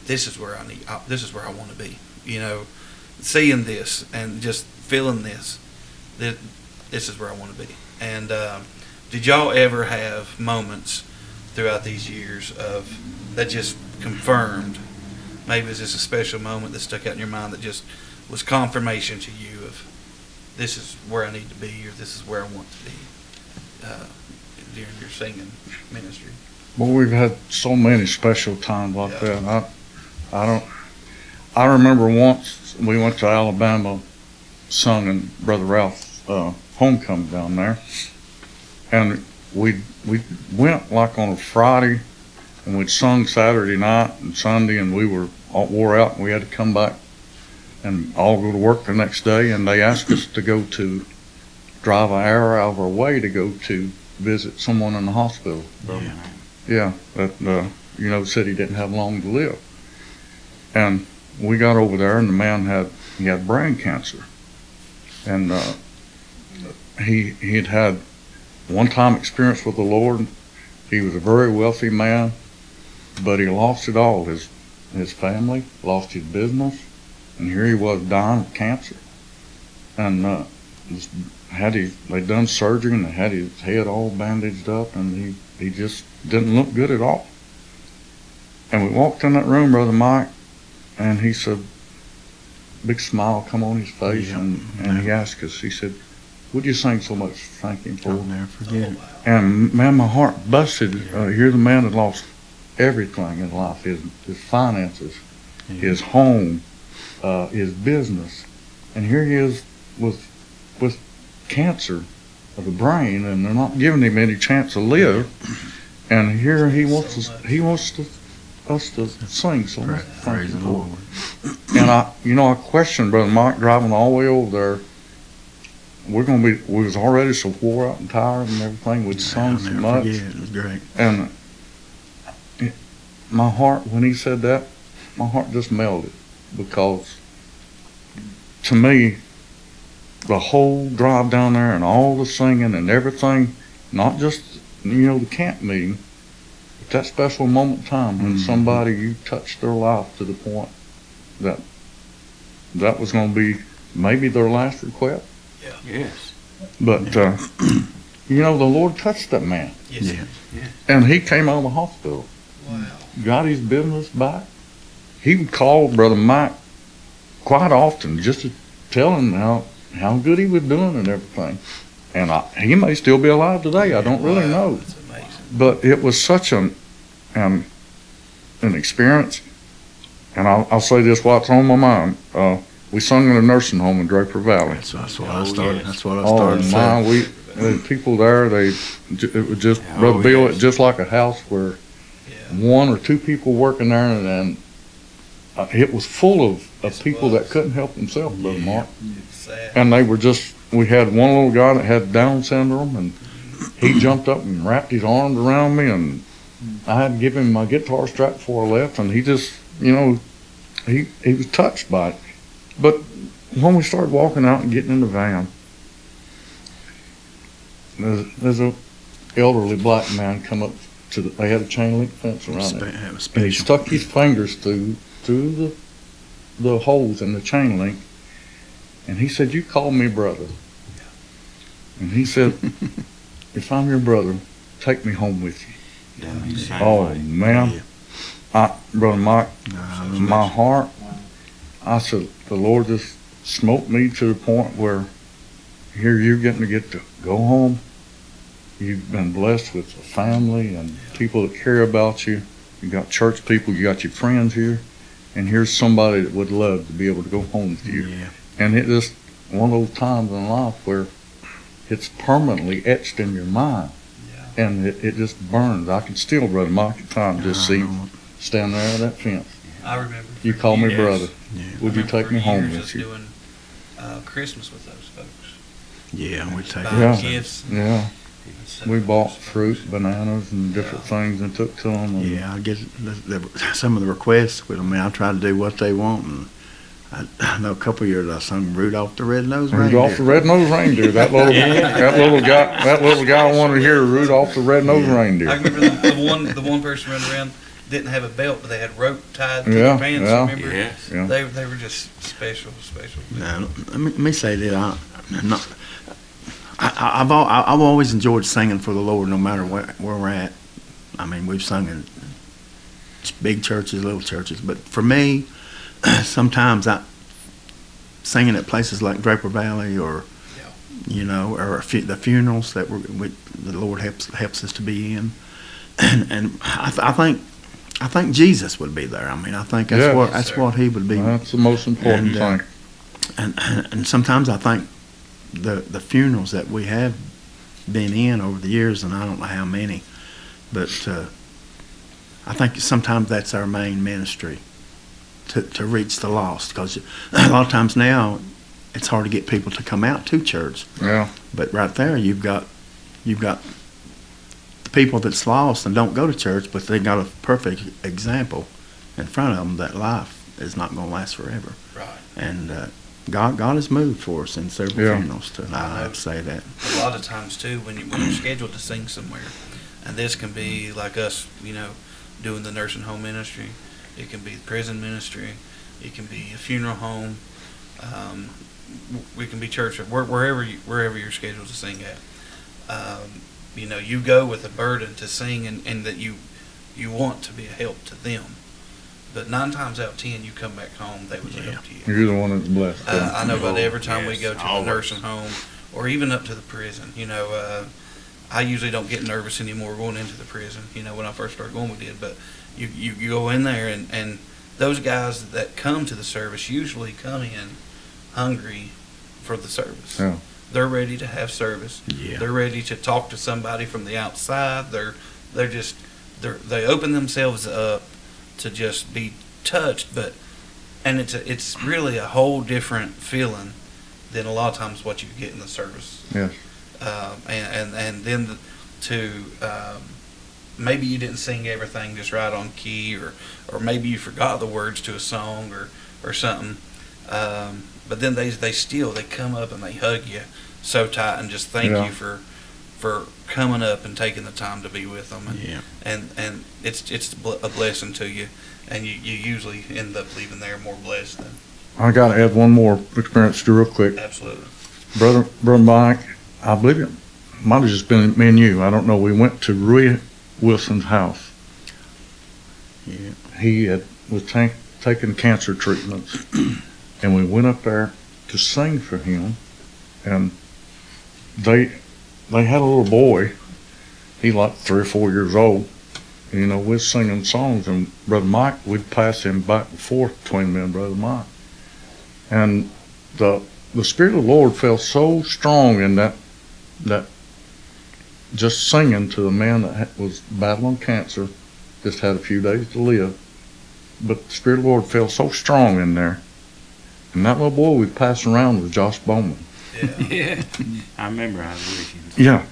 this is where I need I, this is where I want to be, you know, seeing this and just feeling this, that this is where I want to be. And um, did y'all ever have moments throughout these years of that just confirmed? Maybe it's just a special moment that stuck out in your mind that just was confirmation to you of this is where I need to be or this is where I want to be uh, during your singing ministry. Well, we've had so many special times like Yeah. that. I, I don't. I remember once we went to Alabama, sung in Brother Ralph's uh, homecoming down there, and we we went like on a Friday, and we'd sung Saturday night and Sunday, and we were all wore out, and we had to come back and all go to work the next day, and they asked us to go to drive an hour out of our way to go to visit someone in the hospital. Birmingham. Yeah, that uh, you know said he didn't have long to live, and we got over there, and the man had he had brain cancer, and uh, he he had had one time experience with the Lord. He was a very wealthy man, but he lost it all his his family, lost his business, and here he was dying of cancer, and uh, had he they done surgery and they had his head all bandaged up, and he he just didn't look good at all. And we walked in that room, Brother Mike, and he said, big smile come on his face, Yeah. and, and he asked us, he said, What'd you sing so much Thank thanking for? I'll never forget. And man, my heart busted. Uh, here the man had lost everything in life his, his finances, Yeah. his home, uh, his business. And here he is with, with cancer of the brain, and they're not giving him any chance to live. And here he wants So us, he wants to, us to sing so much. Praise the. Lord. And I, you know, I questioned Brother Mike driving all the way over there. We're gonna be, we was already so wore out and tired and everything. We'd sung so much. forget it. Was great. And my heart, when he said that, my heart just melted because to me, the whole drive down there and all the singing and everything, not just, you know, the camp meeting, but that special moment in time when Mhm. somebody, you touched their life to the point that that was going to be maybe their last request. Yeah. Yes. But, uh, you know, the Lord touched that man. Yes. Yeah. And he came out of the hospital, Wow. Got his business back. He would call Brother Mike quite often just to tell him how, how good he was doing and everything. And I, he may still be alive today. I don't really Wow, know. That's amazing. But it was such an, an, an experience. And I'll, I'll say this while it's on my mind. Uh, we sung in a nursing home in Draper Valley. That's, that's what Oh, I started. yes. That's what I Oh started. my, saying. we, the people there, they, it was just, Oh, Brother Bill, yes. just like a house where Yeah. One or two people working there and, and uh, it was full of, of Yes, it people that was. couldn't help themselves, Brother Mark. Sad. And they were just, we had one little guy that had Down syndrome and he jumped up and wrapped his arms around me and I had to give him my guitar strap before I left and he just, you know, he, he was touched by it. But when we started walking out and getting in the van, there's, there's a elderly black man come up to the, they had a chain link fence around it. it was And he special. stuck his fingers through through the the holes in the chain link, and he said, "You call me brother." And he said, "If I'm your brother, take me home with you." Same Oh man, I, brother Mike, Nah, my heart. I said, the Lord just smoked me to the point where here you're getting to get to go home. You've been blessed with a family and people that care about you. You got church people, you got your friends here, and here's somebody that would love to be able to go home with you. yeah. And it just one of those times in life where it's permanently etched in your mind. Yeah. And it, it just burns. I can still, brother Mike, at times just see I know. stand there on that fence. I remember. You for call me years- brother. Yeah. Would you take me home years with us you? Doing uh, Christmas with those folks. Yeah, we take Buying Yeah. gifts. Yeah, setting we bought fruit, bananas, and different things and took to them. And Yeah, I get the, the, some of the requests with them. I mean, I try to do what they want, and I, I know a couple of years I sung Rudolph the Red-Nosed Rudolph the Reindeer. Red-Nosed Reindeer. That little, that little guy, that little guy wanted to hear Rudolph the Red-Nosed Yeah. I remember the, the one the one person running around didn't have a belt, but they had rope tied to Yeah, their pants. yeah. Remember? Yes. Yeah. They they were just special, special. Now, let me, let me say that I, I'm not, I, I- I've al- I- I've always enjoyed singing for the Lord, no matter where, where we're at. I mean, we've sung in big churches, little churches, but for me, sometimes I singing at places like Draper Valley or Yeah. you know, or the funerals that we're, we, the Lord helps helps us to be in, and, and I, th- I think I think Jesus would be there. I mean, I think that's Yeah. what Yes, that's sir. what he would be That's the most important And, uh, thing. and and sometimes I think the the funerals that we have been in over the years, and I don't know how many, but uh, I think sometimes that's our main ministry to to reach the lost because a lot of times now it's hard to get people to come out to church. Yeah, But right there, you've got you've got the people that's lost and don't go to church, but they got a perfect example in front of them that life is not going to last forever. Right. And uh, God God has moved for us in several Yeah. funerals. To, I have to say that. a lot of times too when you when you're scheduled to sing somewhere, and this can be like us, you know, doing the nursing home ministry. It can be the prison ministry. It can be a funeral home. Um, we can be church where- wherever you, wherever you're scheduled to sing at. Um, you know, you go with a burden to sing, and, and that you you want to be a help to them. But nine times out of ten, you come back home, they was a help to you. you're the one that's blessed. Uh, I know about every time we go to always. the nursing home or even up to the prison. You know, uh, I usually don't get nervous anymore going into the prison. You know, when I first started going, we did. But you, you, you go in there, and, and those guys that come to the service usually come in hungry for the service. Yeah. They're ready to have service. Yeah. They're ready to talk to somebody from the outside. They're they're just they're, they open themselves up to just be touched, but and it's a, it's really a whole different feeling than a lot of times what you get in the service. Yeah. Um, and, and and then the, to um, maybe you didn't sing everything just right on key, or or maybe you forgot the words to a song or or something. Um, but then they they still they come up and they hug you so tight and just thank Yeah. you for for coming up and taking the time to be with them and Yeah. and, and it's it's a blessing to you and you, you usually end up leaving there more blessed than I got to add one more experience to real quick. absolutely Brother, Brother Mike, I believe it might have just been me and you. I don't know. We went to Rui Wilson's house. Yeah. He had, was tank, taking cancer treatments, and we went up there to sing for him. And they they had a little boy. He like three or four years old. You know, we're singing songs, and Brother Mike, we'd pass him back and forth between me and Brother Mike. And the the Spirit of the Lord felt so strong in that that just singing to the man that was battling cancer, just had a few days to live. But the Spirit of the Lord felt so strong in there. And that little boy we passed around was Josh Bowman. Yeah Yeah. I remember I was with you. Yeah.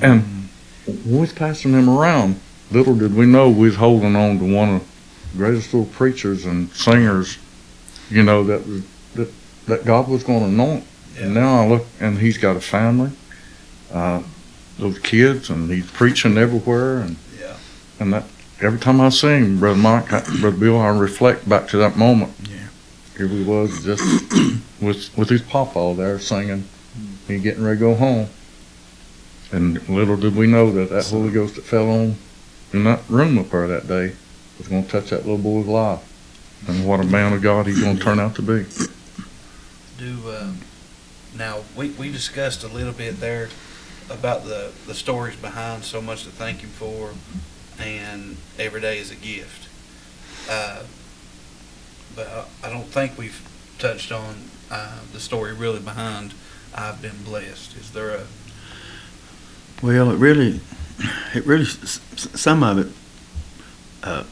And we was passing him around, little did we know we was holding on to one of the greatest little preachers and singers, you know, that was, that, that God was going to anoint. And now I look, and he's got a family, uh, those kids, and he's preaching everywhere. And, yeah and that every time I see him, Brother Mike, I, Brother Bill, I reflect back to that moment. Yeah. Here we was just with with his papa there singing, he getting ready to go home. And little did we know that that Holy Ghost that fell on in that room up there that day was going to touch that little boy's life. And what a man of God he's going to turn out to be. do um, now we, we discussed a little bit there about the the stories behind so much to thank him for and every day is a gift uh, but I, I don't think we've touched on uh, the story really behind I've been blessed is there a Well, it really, it really, s- s- some of it. Uh,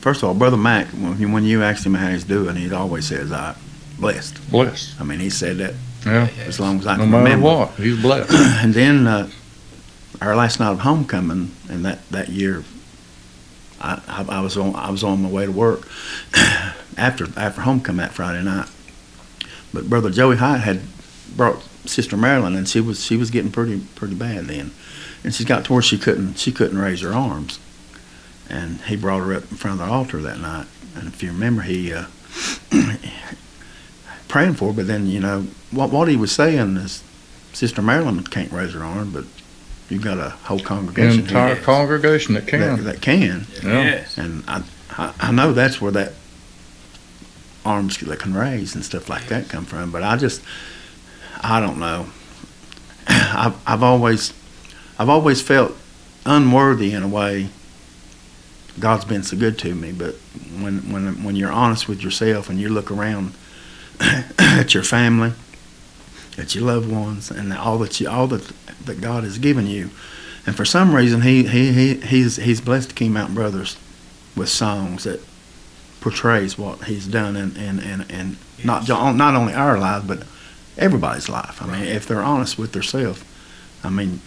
first of all, Brother Mac, when you, when you asked him how he's doing, he always says, "I blessed." Blessed. I mean, he said that Yeah. as long as I No can matter remember. what, he's blessed. and then uh, our last night of homecoming, and that, that year, I, I, I was on I was on my way to work after after homecoming that Friday night. But brother Joey Hyatt had brought Sister Marilyn, and she was she was getting pretty pretty bad then, and she got to where she couldn't she couldn't raise her arms, and he brought her up in front of the altar that night. And if you remember, he uh, praying for her, but then you know what what he was saying is Sister Marilyn can't raise her arm, but you've got a whole The congregation entire here congregation that that, can. that can. Yeah. Yes. And I, I, I know that's where that arms that can raise and stuff like that come from. But I just, I don't know. I've, I've always, I've always felt unworthy in a way. God's been so good to me, but when when when you're honest with yourself and you look around at your family, at your loved ones, and all that you all that that God has given you, and for some reason he he, he he's he's blessed Keen Mountain Brothers with songs that portrays what he's done and and and, and not not only our lives but everybody's life. I mean, if they're honest with themselves, I mean,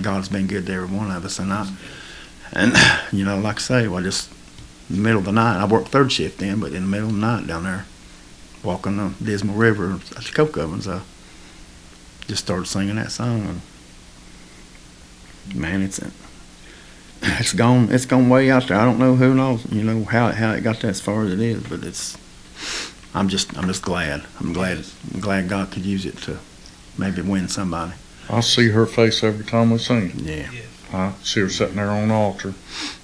God's been good to every one of us, and I and you know, like I say, well, just in the middle of the night, I work third shift then, but in the middle of the night down there, walking the Dismal River at the coke ovens, I just started singing that song, and man, it's it's gone it's gone way out there. I don't know who knows, you know how it, how it got that as far as it is, but it's I'm just I'm just glad. I'm glad I'm glad God could use it to maybe win somebody. I see her face every time we sing. Yeah. yes I see her sitting there on the altar,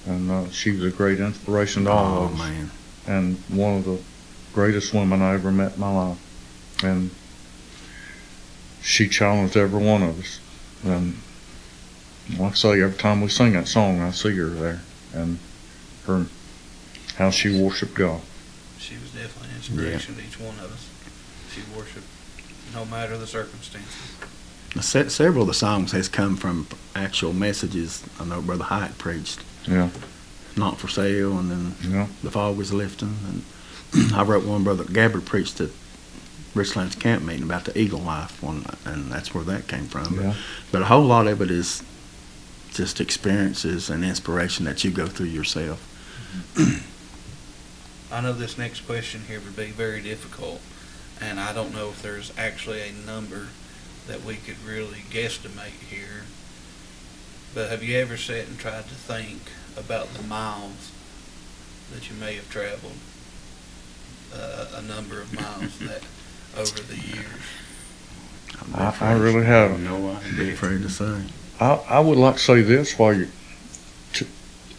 and uh, she was a great inspiration to all Oh of us, man. and one of the greatest women I ever met in my life. And she challenged every one of us. And like I say, every time we sing that song, I see her there, and her how she worshiped God. she was definitely an inspiration to each one of us she worshiped no matter the circumstances Se- several of the songs has come from actual messages. I know Brother Hyatt preached. Yeah. Not for sale, and then Yeah. the fog was lifting. And I wrote one. Brother Gabbard preached at Richlands camp meeting about the eagle life one, and that's where that came from. But, Yeah. but a whole lot of it is just experiences and inspiration that you go through yourself. I know this next question here would be very difficult, and I don't know if there's actually a number that we could really guesstimate here. But have you ever sat and tried to think about the miles that you may have traveled? Uh, a number of miles that over the years. I, I really have. No I'd be idea. afraid to say. I, I would like to say this while you're t-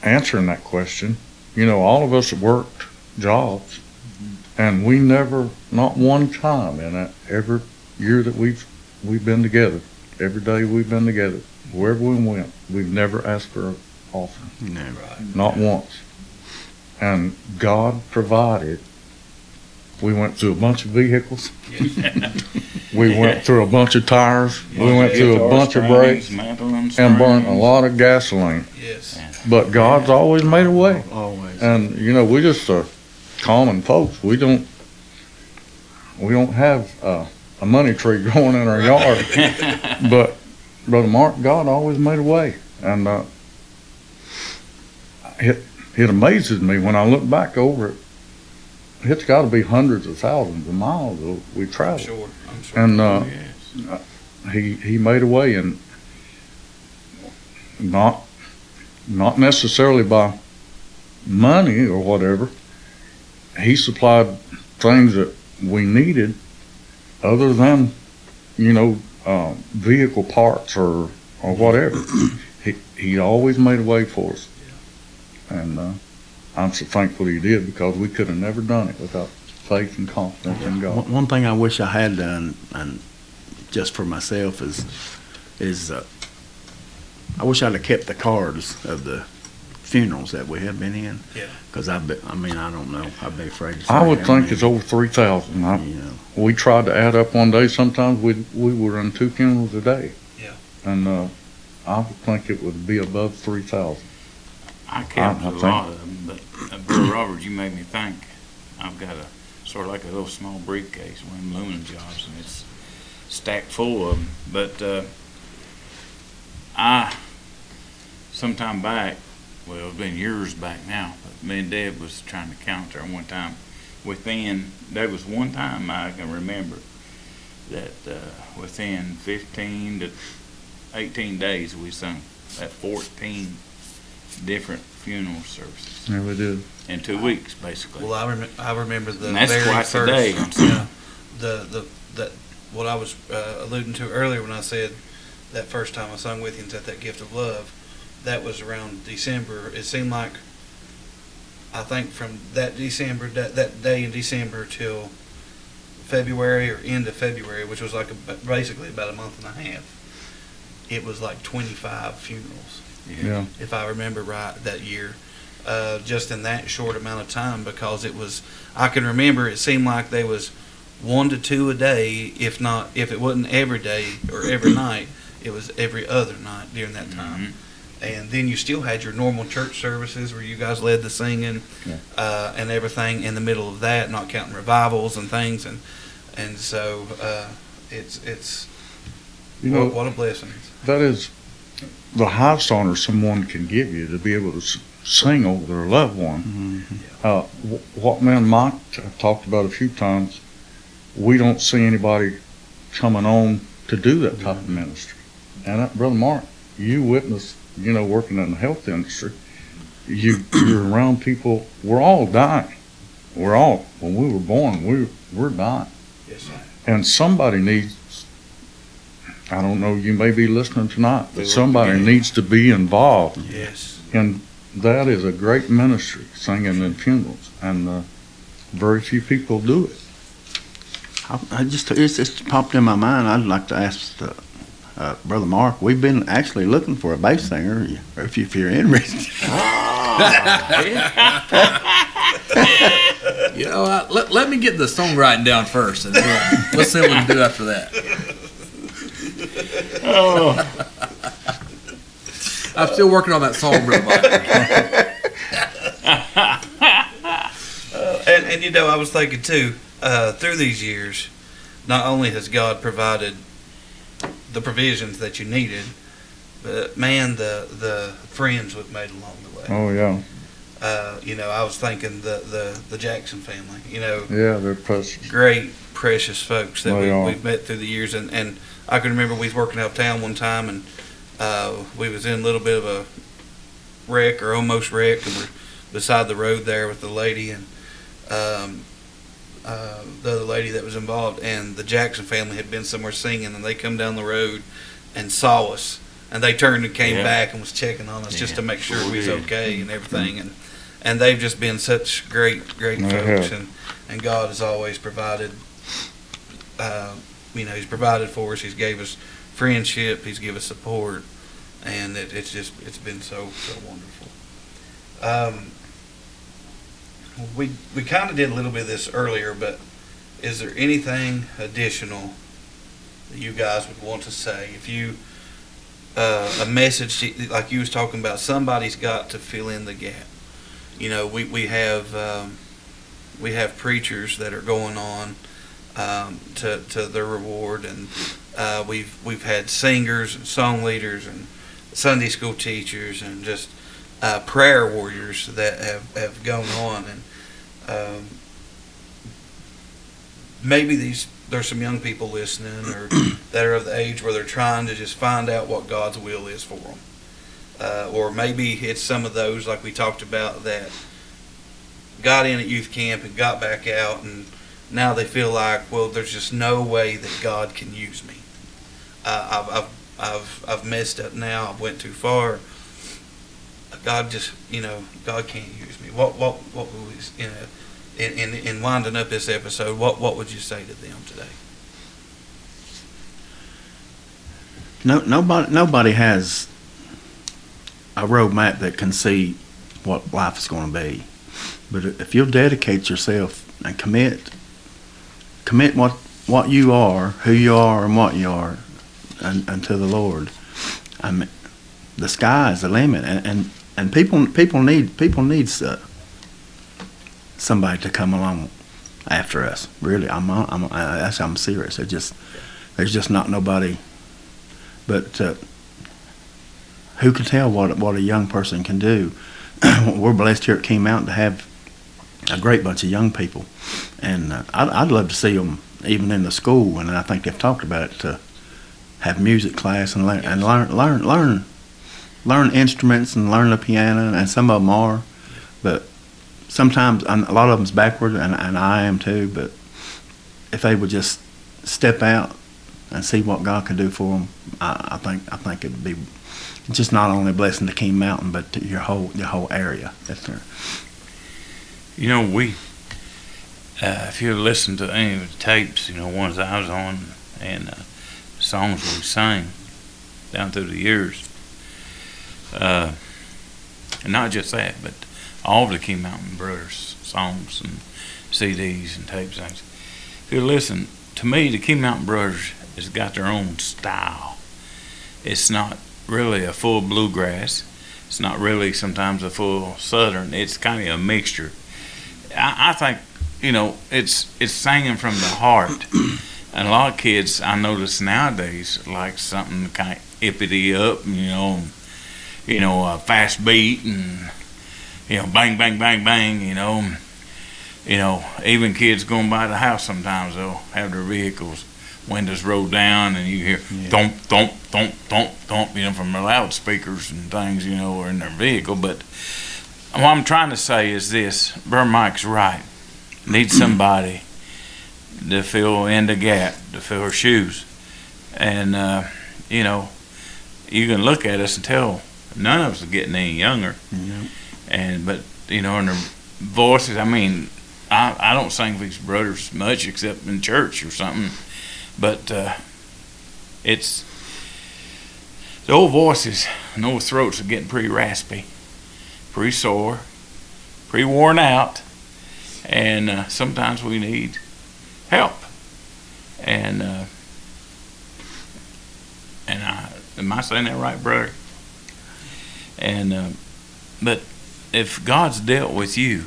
answering that question. You know, all of us have worked jobs, mm-hmm. and we never, not one time in that every year that we've we've been together, every day we've been together, wherever we went, we've never asked for an offer. Never. Right. not once. And God provided. We went through a bunch of vehicles. We went through a bunch of tires. We went through a Guitar bunch of brakes and burnt a lot of gasoline. Yes. But God's always made a way. Always. And, you know, we just are common folks. We don't, we don't have uh, a money tree growing in our yard. But, Brother Mark, God always made a way. And uh, it, it amazes me when I look back over it. It's got to be hundreds of thousands of miles that we I'm traveled. sure. I'm sure. And uh, Yes. he he made a way and not not necessarily by money or whatever he supplied things that we needed other than you know um, vehicle parts or or whatever he he always made a way for us and uh, I'm so thankful he did because we could have never done it without faith and confidence in God One, one thing I wish I had done, and just for myself, is is uh, I wish I'd have kept the cards of the funerals that we have been in. Yeah. Because I, be, I mean, I don't know. I'd be afraid to say. I would think many, it's over three thousand. I, You know, we tried to add up one day. Sometimes we we were in two funerals a day. Yeah. And uh, I would think it would be above three thousand. I kept I- I a lot of them, but uh, Brother Robert, you made me think. I've got a sort of like a little small briefcase, one of them aluminum jobs, and it's stacked full of them. But uh, I, sometime back, well, it's been years back now, but me and Deb was trying to count there one time. Within, there was one time I can remember that uh, within 15 to 18 days we sung at 14 different funeral services Yeah, we did. in two weeks, basically. Well, I remember. I remember the and that's very twice first. a day. Yeah. The the that what I was uh, alluding to earlier when I said that first time I sung with you and said that gift of love, that was around December. It seemed like I think from that December that that day in December till February or end of February, which was like a, basically about a month and a half. It was like 25 funerals Yeah. if I remember right, that year, uh, just in that short amount of time because it was. I can remember it seemed like there was one to two a day, if not if it wasn't every day or every night, it was every other night during that time. Mhm. And then you still had your normal church services where you guys led the singing Yeah. uh, and everything in the middle of that, not counting revivals and things, and and so uh, it's it's You know, what, what a blessing. that is the highest honor someone can give you to be able to sing over their loved one. mhm. Uh, what me and Mike t- talked about a few times, we don't see anybody coming on to do that type of ministry. And uh, Brother Mark, you witnessed, you know, working in the health industry, you, you're around people, we're all dying. We're all, when we were born, we, we're dying. Yes, sir. And somebody needs, I don't know, you may be listening tonight, but somebody together. needs to be involved. Yes. And that is a great ministry, singing in funerals. And uh, very few people do it. I, I just it's just popped in my mind. I'd like to ask uh, uh, Brother Mark. We've been actually looking for a bass singer. If, you, if you're interested, You know, uh, let, let me get the songwriting down first, and we'll, let's see what we can do after that. Oh, I'm still working on that song, Brother Mike. And, and you know, I was thinking too, uh, through these years, not only has God provided the provisions that you needed, but man, the the friends we've made along the way. Oh, yeah. uh, you know, I was thinking the, the, the Jackson family, you know, Yeah, they're precious. great, precious folks that They we, are. we've met through the years. And, and I can remember we was working out of town one time and uh, we was in a little bit of a wreck or almost wreck and we're beside the road there with the lady and um, uh, the other lady that was involved. And the Jackson family had been somewhere singing and they come down the road and saw us. And they turned and came Yeah. back and was checking on us just to make sure sure we was okay and everything. And and they've just been such great, great They folks. have. And and God has always provided. Uh, you know, He's provided for us. He's gave us friendship. He's given us support, and it, it's just it's been so so wonderful. Um, we we kind of did a little bit of this earlier, but is there anything additional that you guys would want to say if you uh, a message like you was talking about somebody's got to fill in the gap you know we, we have um, we have preachers that are going on um, to, to their reward. And uh, we've we've had singers and song leaders and Sunday school teachers and just uh, prayer warriors that have, have gone on. And um, maybe these there's some young people listening or that are of the age where they're trying to just find out what God's will is for them uh, or maybe it's some of those like we talked about that got in at youth camp and got back out and now they feel like well there's just no way that God can use me. Uh, I've, I've I've I've messed up now. I've went too far. God just you know God can't use me. What what what would you know in, in in winding up this episode what what would you say to them today? No, nobody, nobody has a roadmap that can see what life is going to be. But if you'll dedicate yourself and commit, commit what what you are, who you are, and what you are, unto the Lord, I mean, the sky is the limit, and and, and people people need people needs uh, somebody to come along after us. Really, I'm I'm I, I'm serious. It just there's just not nobody but uh, who can tell what what a young person can do? We're blessed here at Keen Mountain to have a great bunch of young people, and uh, I'd, I'd love to see them even in the school. And I think they've talked about it to have music class and learn and learn learn learn learn instruments and learn the piano. And some of them are, but sometimes and a lot of them's backward, and, and I am too. But if they would just step out and see what God can do for them, I, I think I think it'd be just not only a blessing to Keen Mountain, but to your whole your whole area. That's there. You know, we, uh, if you listen to any of the tapes, you know, ones I was on and uh, songs we sang down through the years, uh, and not just that, but all of the Keen Mountain Brothers songs and CDs and tapes. and things. If you listen, to me, the Keen Mountain Brothers has got their own style. It's not really a full bluegrass. It's not really sometimes a full southern. It's kind of a mixture. I, I think you know it's it's singing from the heart, and a lot of kids I notice nowadays like something kind of ippity up, you know, you know, a fast beat and you know, bang bang bang bang, you know, you know, even kids going by the house sometimes they'll have their vehicles windows rolled down and you hear thump thump thump thump thump, you know, from the loudspeakers and things, you know, or in their vehicle, but what I'm trying to say is this: Burr Mike's right. Need somebody to fill in the gap, to fill her shoes, and uh, you know, you can look at us and tell none of us are getting any younger. Yeah. And but you know, in their voices. I mean, I I don't sing for these brothers much except in church or something, but uh, it's the old voices and old throats are getting pretty raspy pretty sore, pretty worn out, and uh, sometimes we need help. And uh, and I am I saying that right, brother? And uh, but if God's dealt with you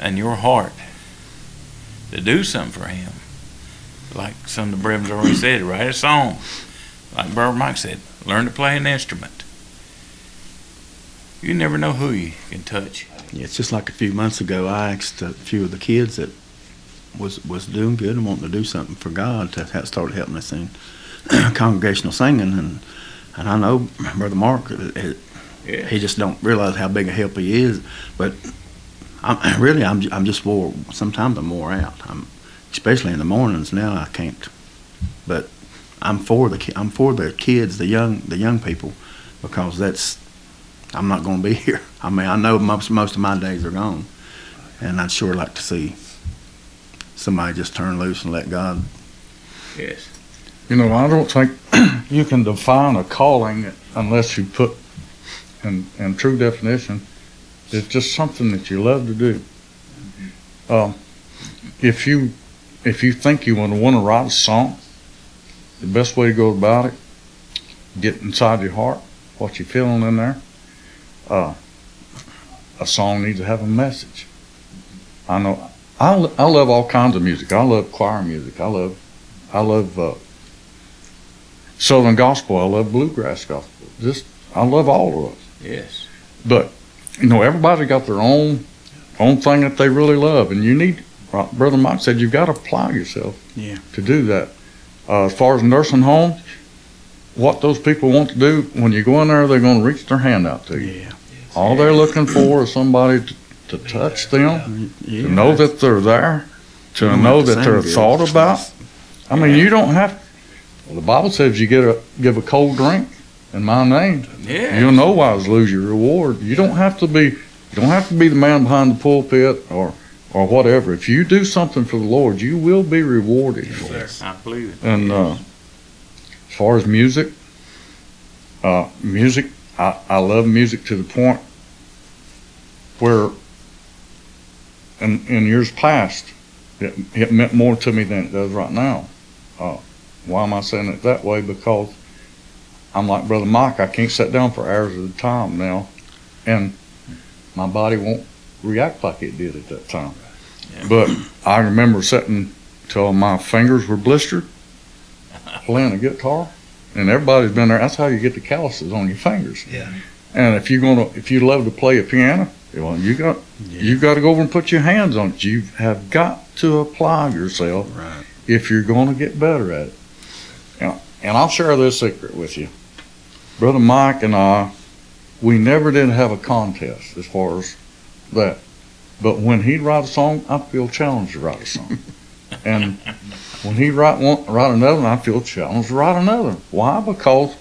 and your heart to do something for Him, like some of the brethren already said, write a song. Like Brother Mike said, learn to play an instrument You never know who you can touch. Yeah, it's just like a few months ago. I asked a few of the kids that was was doing good and wanting to do something for God to have started helping us in congregational singing, and and I know Brother Mark, it, it, Yeah. he just don't realize how big a help he is. But I'm really I'm I'm just wore. Sometimes I'm wore out. I'm especially in the mornings now. I can't. But I'm for the I'm for the kids, the young the young people, because that's I'm not going to be here. I mean, I know most most of my days are gone, and I'd sure like to see somebody just turn loose and let God. Yes. You know, I don't think you can define a calling unless you put, in, in true definition, it's just something that you love to do. Um, if you if you think you want to want to write a song, the best way to go about it, get inside your heart, what you're feeling in there. Uh, a song needs to have a message. I know. I, I love all kinds of music. I love choir music. I love I love uh, Southern gospel. I love bluegrass gospel. Just I love all of those. Yes. But you know, everybody got their own own thing that they really love, and you need. Brother Mike said, you've got to apply yourself Yeah. to do that. Uh, as far as nursing homes, what those people want to do when you go in there, they're going to reach their hand out to you. Yeah. All they're looking for is somebody to, to touch them, yeah. to know that they're there, to You know that they're thought about. I mean, you don't have. Well, the Bible says you get a give a cold drink in my name, Yeah. you'll know why lose your reward. You don't have to be. You don't have to be the man behind the pulpit or or whatever. If you do something for the Lord, you will be rewarded. for it. I believe it. And uh, far as music, uh, music, I, I love music to the point where, in, in years past, it, it meant more to me than it does right now. Uh, why am I saying it that way? Because I'm like Brother Mike, I can't sit down for hours at a time now, and my body won't react like it did at that time. Yeah. But I remember sitting till my fingers were blistered playing a guitar, and everybody's been there. That's how you get the calluses on your fingers. Yeah. And if you're gonna, if you love to play a piano, well, you got you got to go over and put your hands on it. You have got to apply yourself Right. if you're going to get better at it. And, and I'll share this secret with you. Brother Mike and I, we never did have a contest as far as that. But when he'd write a song, I feel challenged to write a song. and when he write one, write another one, I feel challenged to write another. Why? Because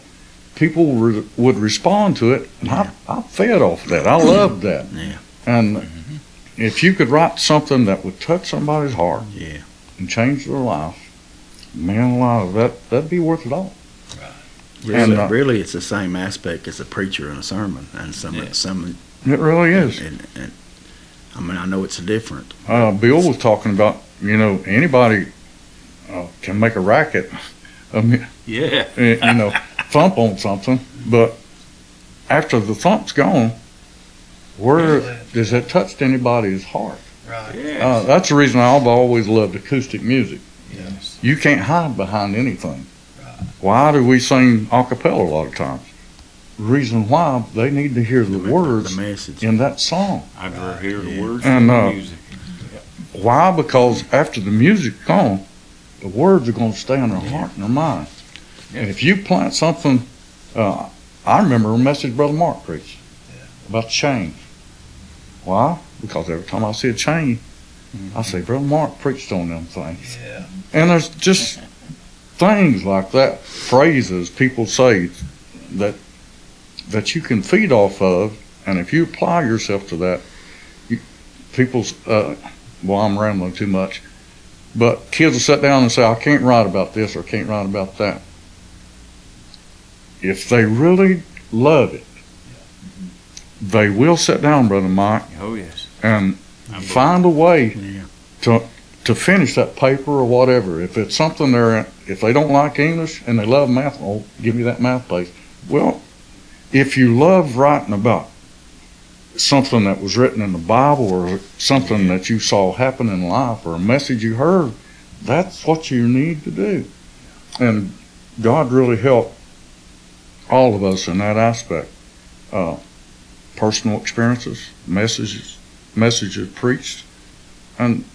people re- would respond to it, and I, I fed off of that. I loved that. Yeah. And if you could write something that would touch somebody's heart Yeah. and change their life, man alive, that that'd be worth it all. Really, And, uh, really, it's the same aspect as a preacher and a sermon, and some, Yeah. some, It really is. and, and, I mean, I know it's different. Uh, Bill was talking about, you know, anybody uh, can make a racket, I mean, Yeah. eh, you know, thump on something, but after the thump's gone, where does it touched anybody's heart? Right. Yes. Uh, that's the reason I've always loved acoustic music. Yes. You can't hide behind anything. Right. Why do we sing a cappella a lot of times? Reason why they need to hear the words the message. in that song. I'd rather hear the Yeah. words And, than the uh, music. Why? Because after the music's gone, the words are going to stay in their heart and their mind. And if you plant something, uh, I remember a message Brother Mark preached about change. Why? Because every time I see a chain, I say, Brother Mark preached on them things. Yeah. And there's just things like that, phrases people say that that you can feed off of, and if you apply yourself to that, you, people's. Uh, well, I'm rambling too much, but kids will sit down and say, "I can't write about this or I can't write about that." If they really love it, they will sit down, brother Mike, Oh, yes. and find a way Yeah. to to finish that paper or whatever. If it's something they're if they don't like English and they love math, oh, give me that math page. Well, if you love writing about something that was written in the Bible or something that you saw happen in life or a message you heard, that's what you need to do. And God really helped all of us in that aspect. Uh, personal experiences, messages, messages preached, and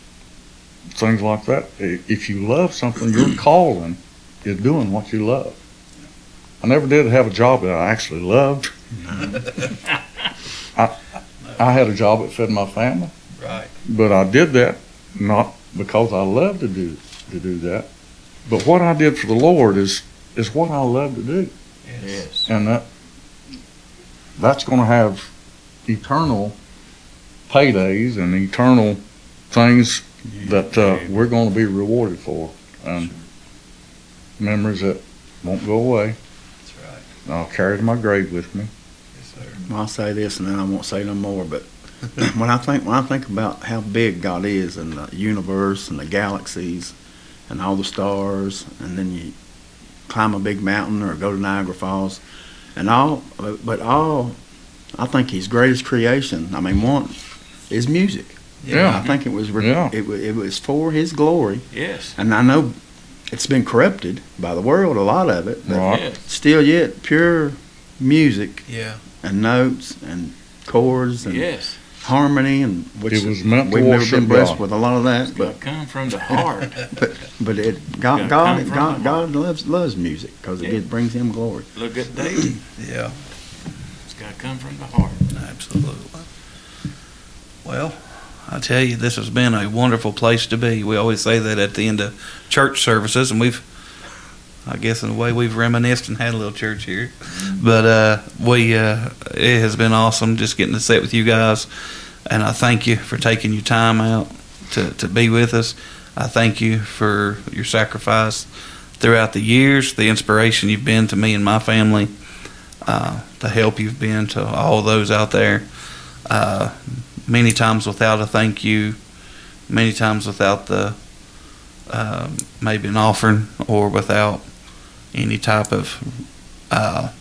things like that. If you love something, your calling is doing what you love. I never did have a job that I actually loved. I, I had a job that fed my family. Right. But I did that not because I love to do to do that, but what I did for the Lord is is what I love to do, Yes. and that that's going to have eternal paydays and eternal things that uh, we're going to be rewarded for, and memories that won't go away. That's right. I'll carry to my grave with me. Yes. I'll say this and then I won't say no more. But when I think when I think about how big God is and the universe and the galaxies and all the stars, and then you climb a big mountain or go to Niagara Falls, and all, but all, I think His greatest creation. I mean, one is music. Yeah. I think it was re- Yeah. it, it was for His glory, Yes. and I know it's been corrupted by the world, a lot of it, but Right. Yes. still yet pure music Yeah. And notes and chords and Yes. harmony and which It was meant we've never been blessed God. with a lot of that It's but come from the heart. but it Gotta God God God, God loves loves music because it Yeah. gives- brings him glory Look at David. Yeah. It's got to come from the heart. Absolutely. Well, I tell you, this has been a wonderful place to be. We always say that at the end of church services, and we've, I guess, in a way, we've reminisced and had a little church here. But uh, we, uh, it has been awesome just getting to sit with you guys, and I thank you for taking your time out to to be with us. I thank you for your sacrifice throughout the years, the inspiration you've been to me and my family, uh, the help you've been to all those out there. Uh, many times without a thank you, many times without the uh, maybe an offering or without any type of uh,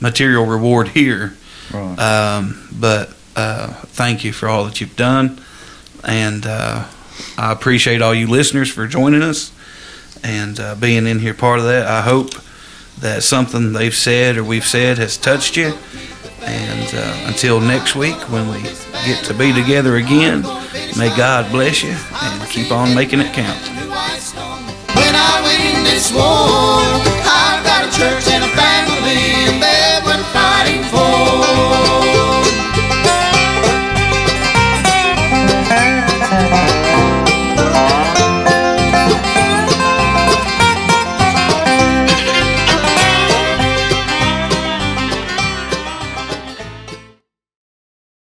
material reward here. Right. Um, but uh, thank you for all that you've done, and uh, I appreciate all you listeners for joining us and uh, being in here part of that. I hope that something they've said or we've said has touched you. And uh, until next week, when we get to be together again, may God bless you and keep on making it count. This I've got a church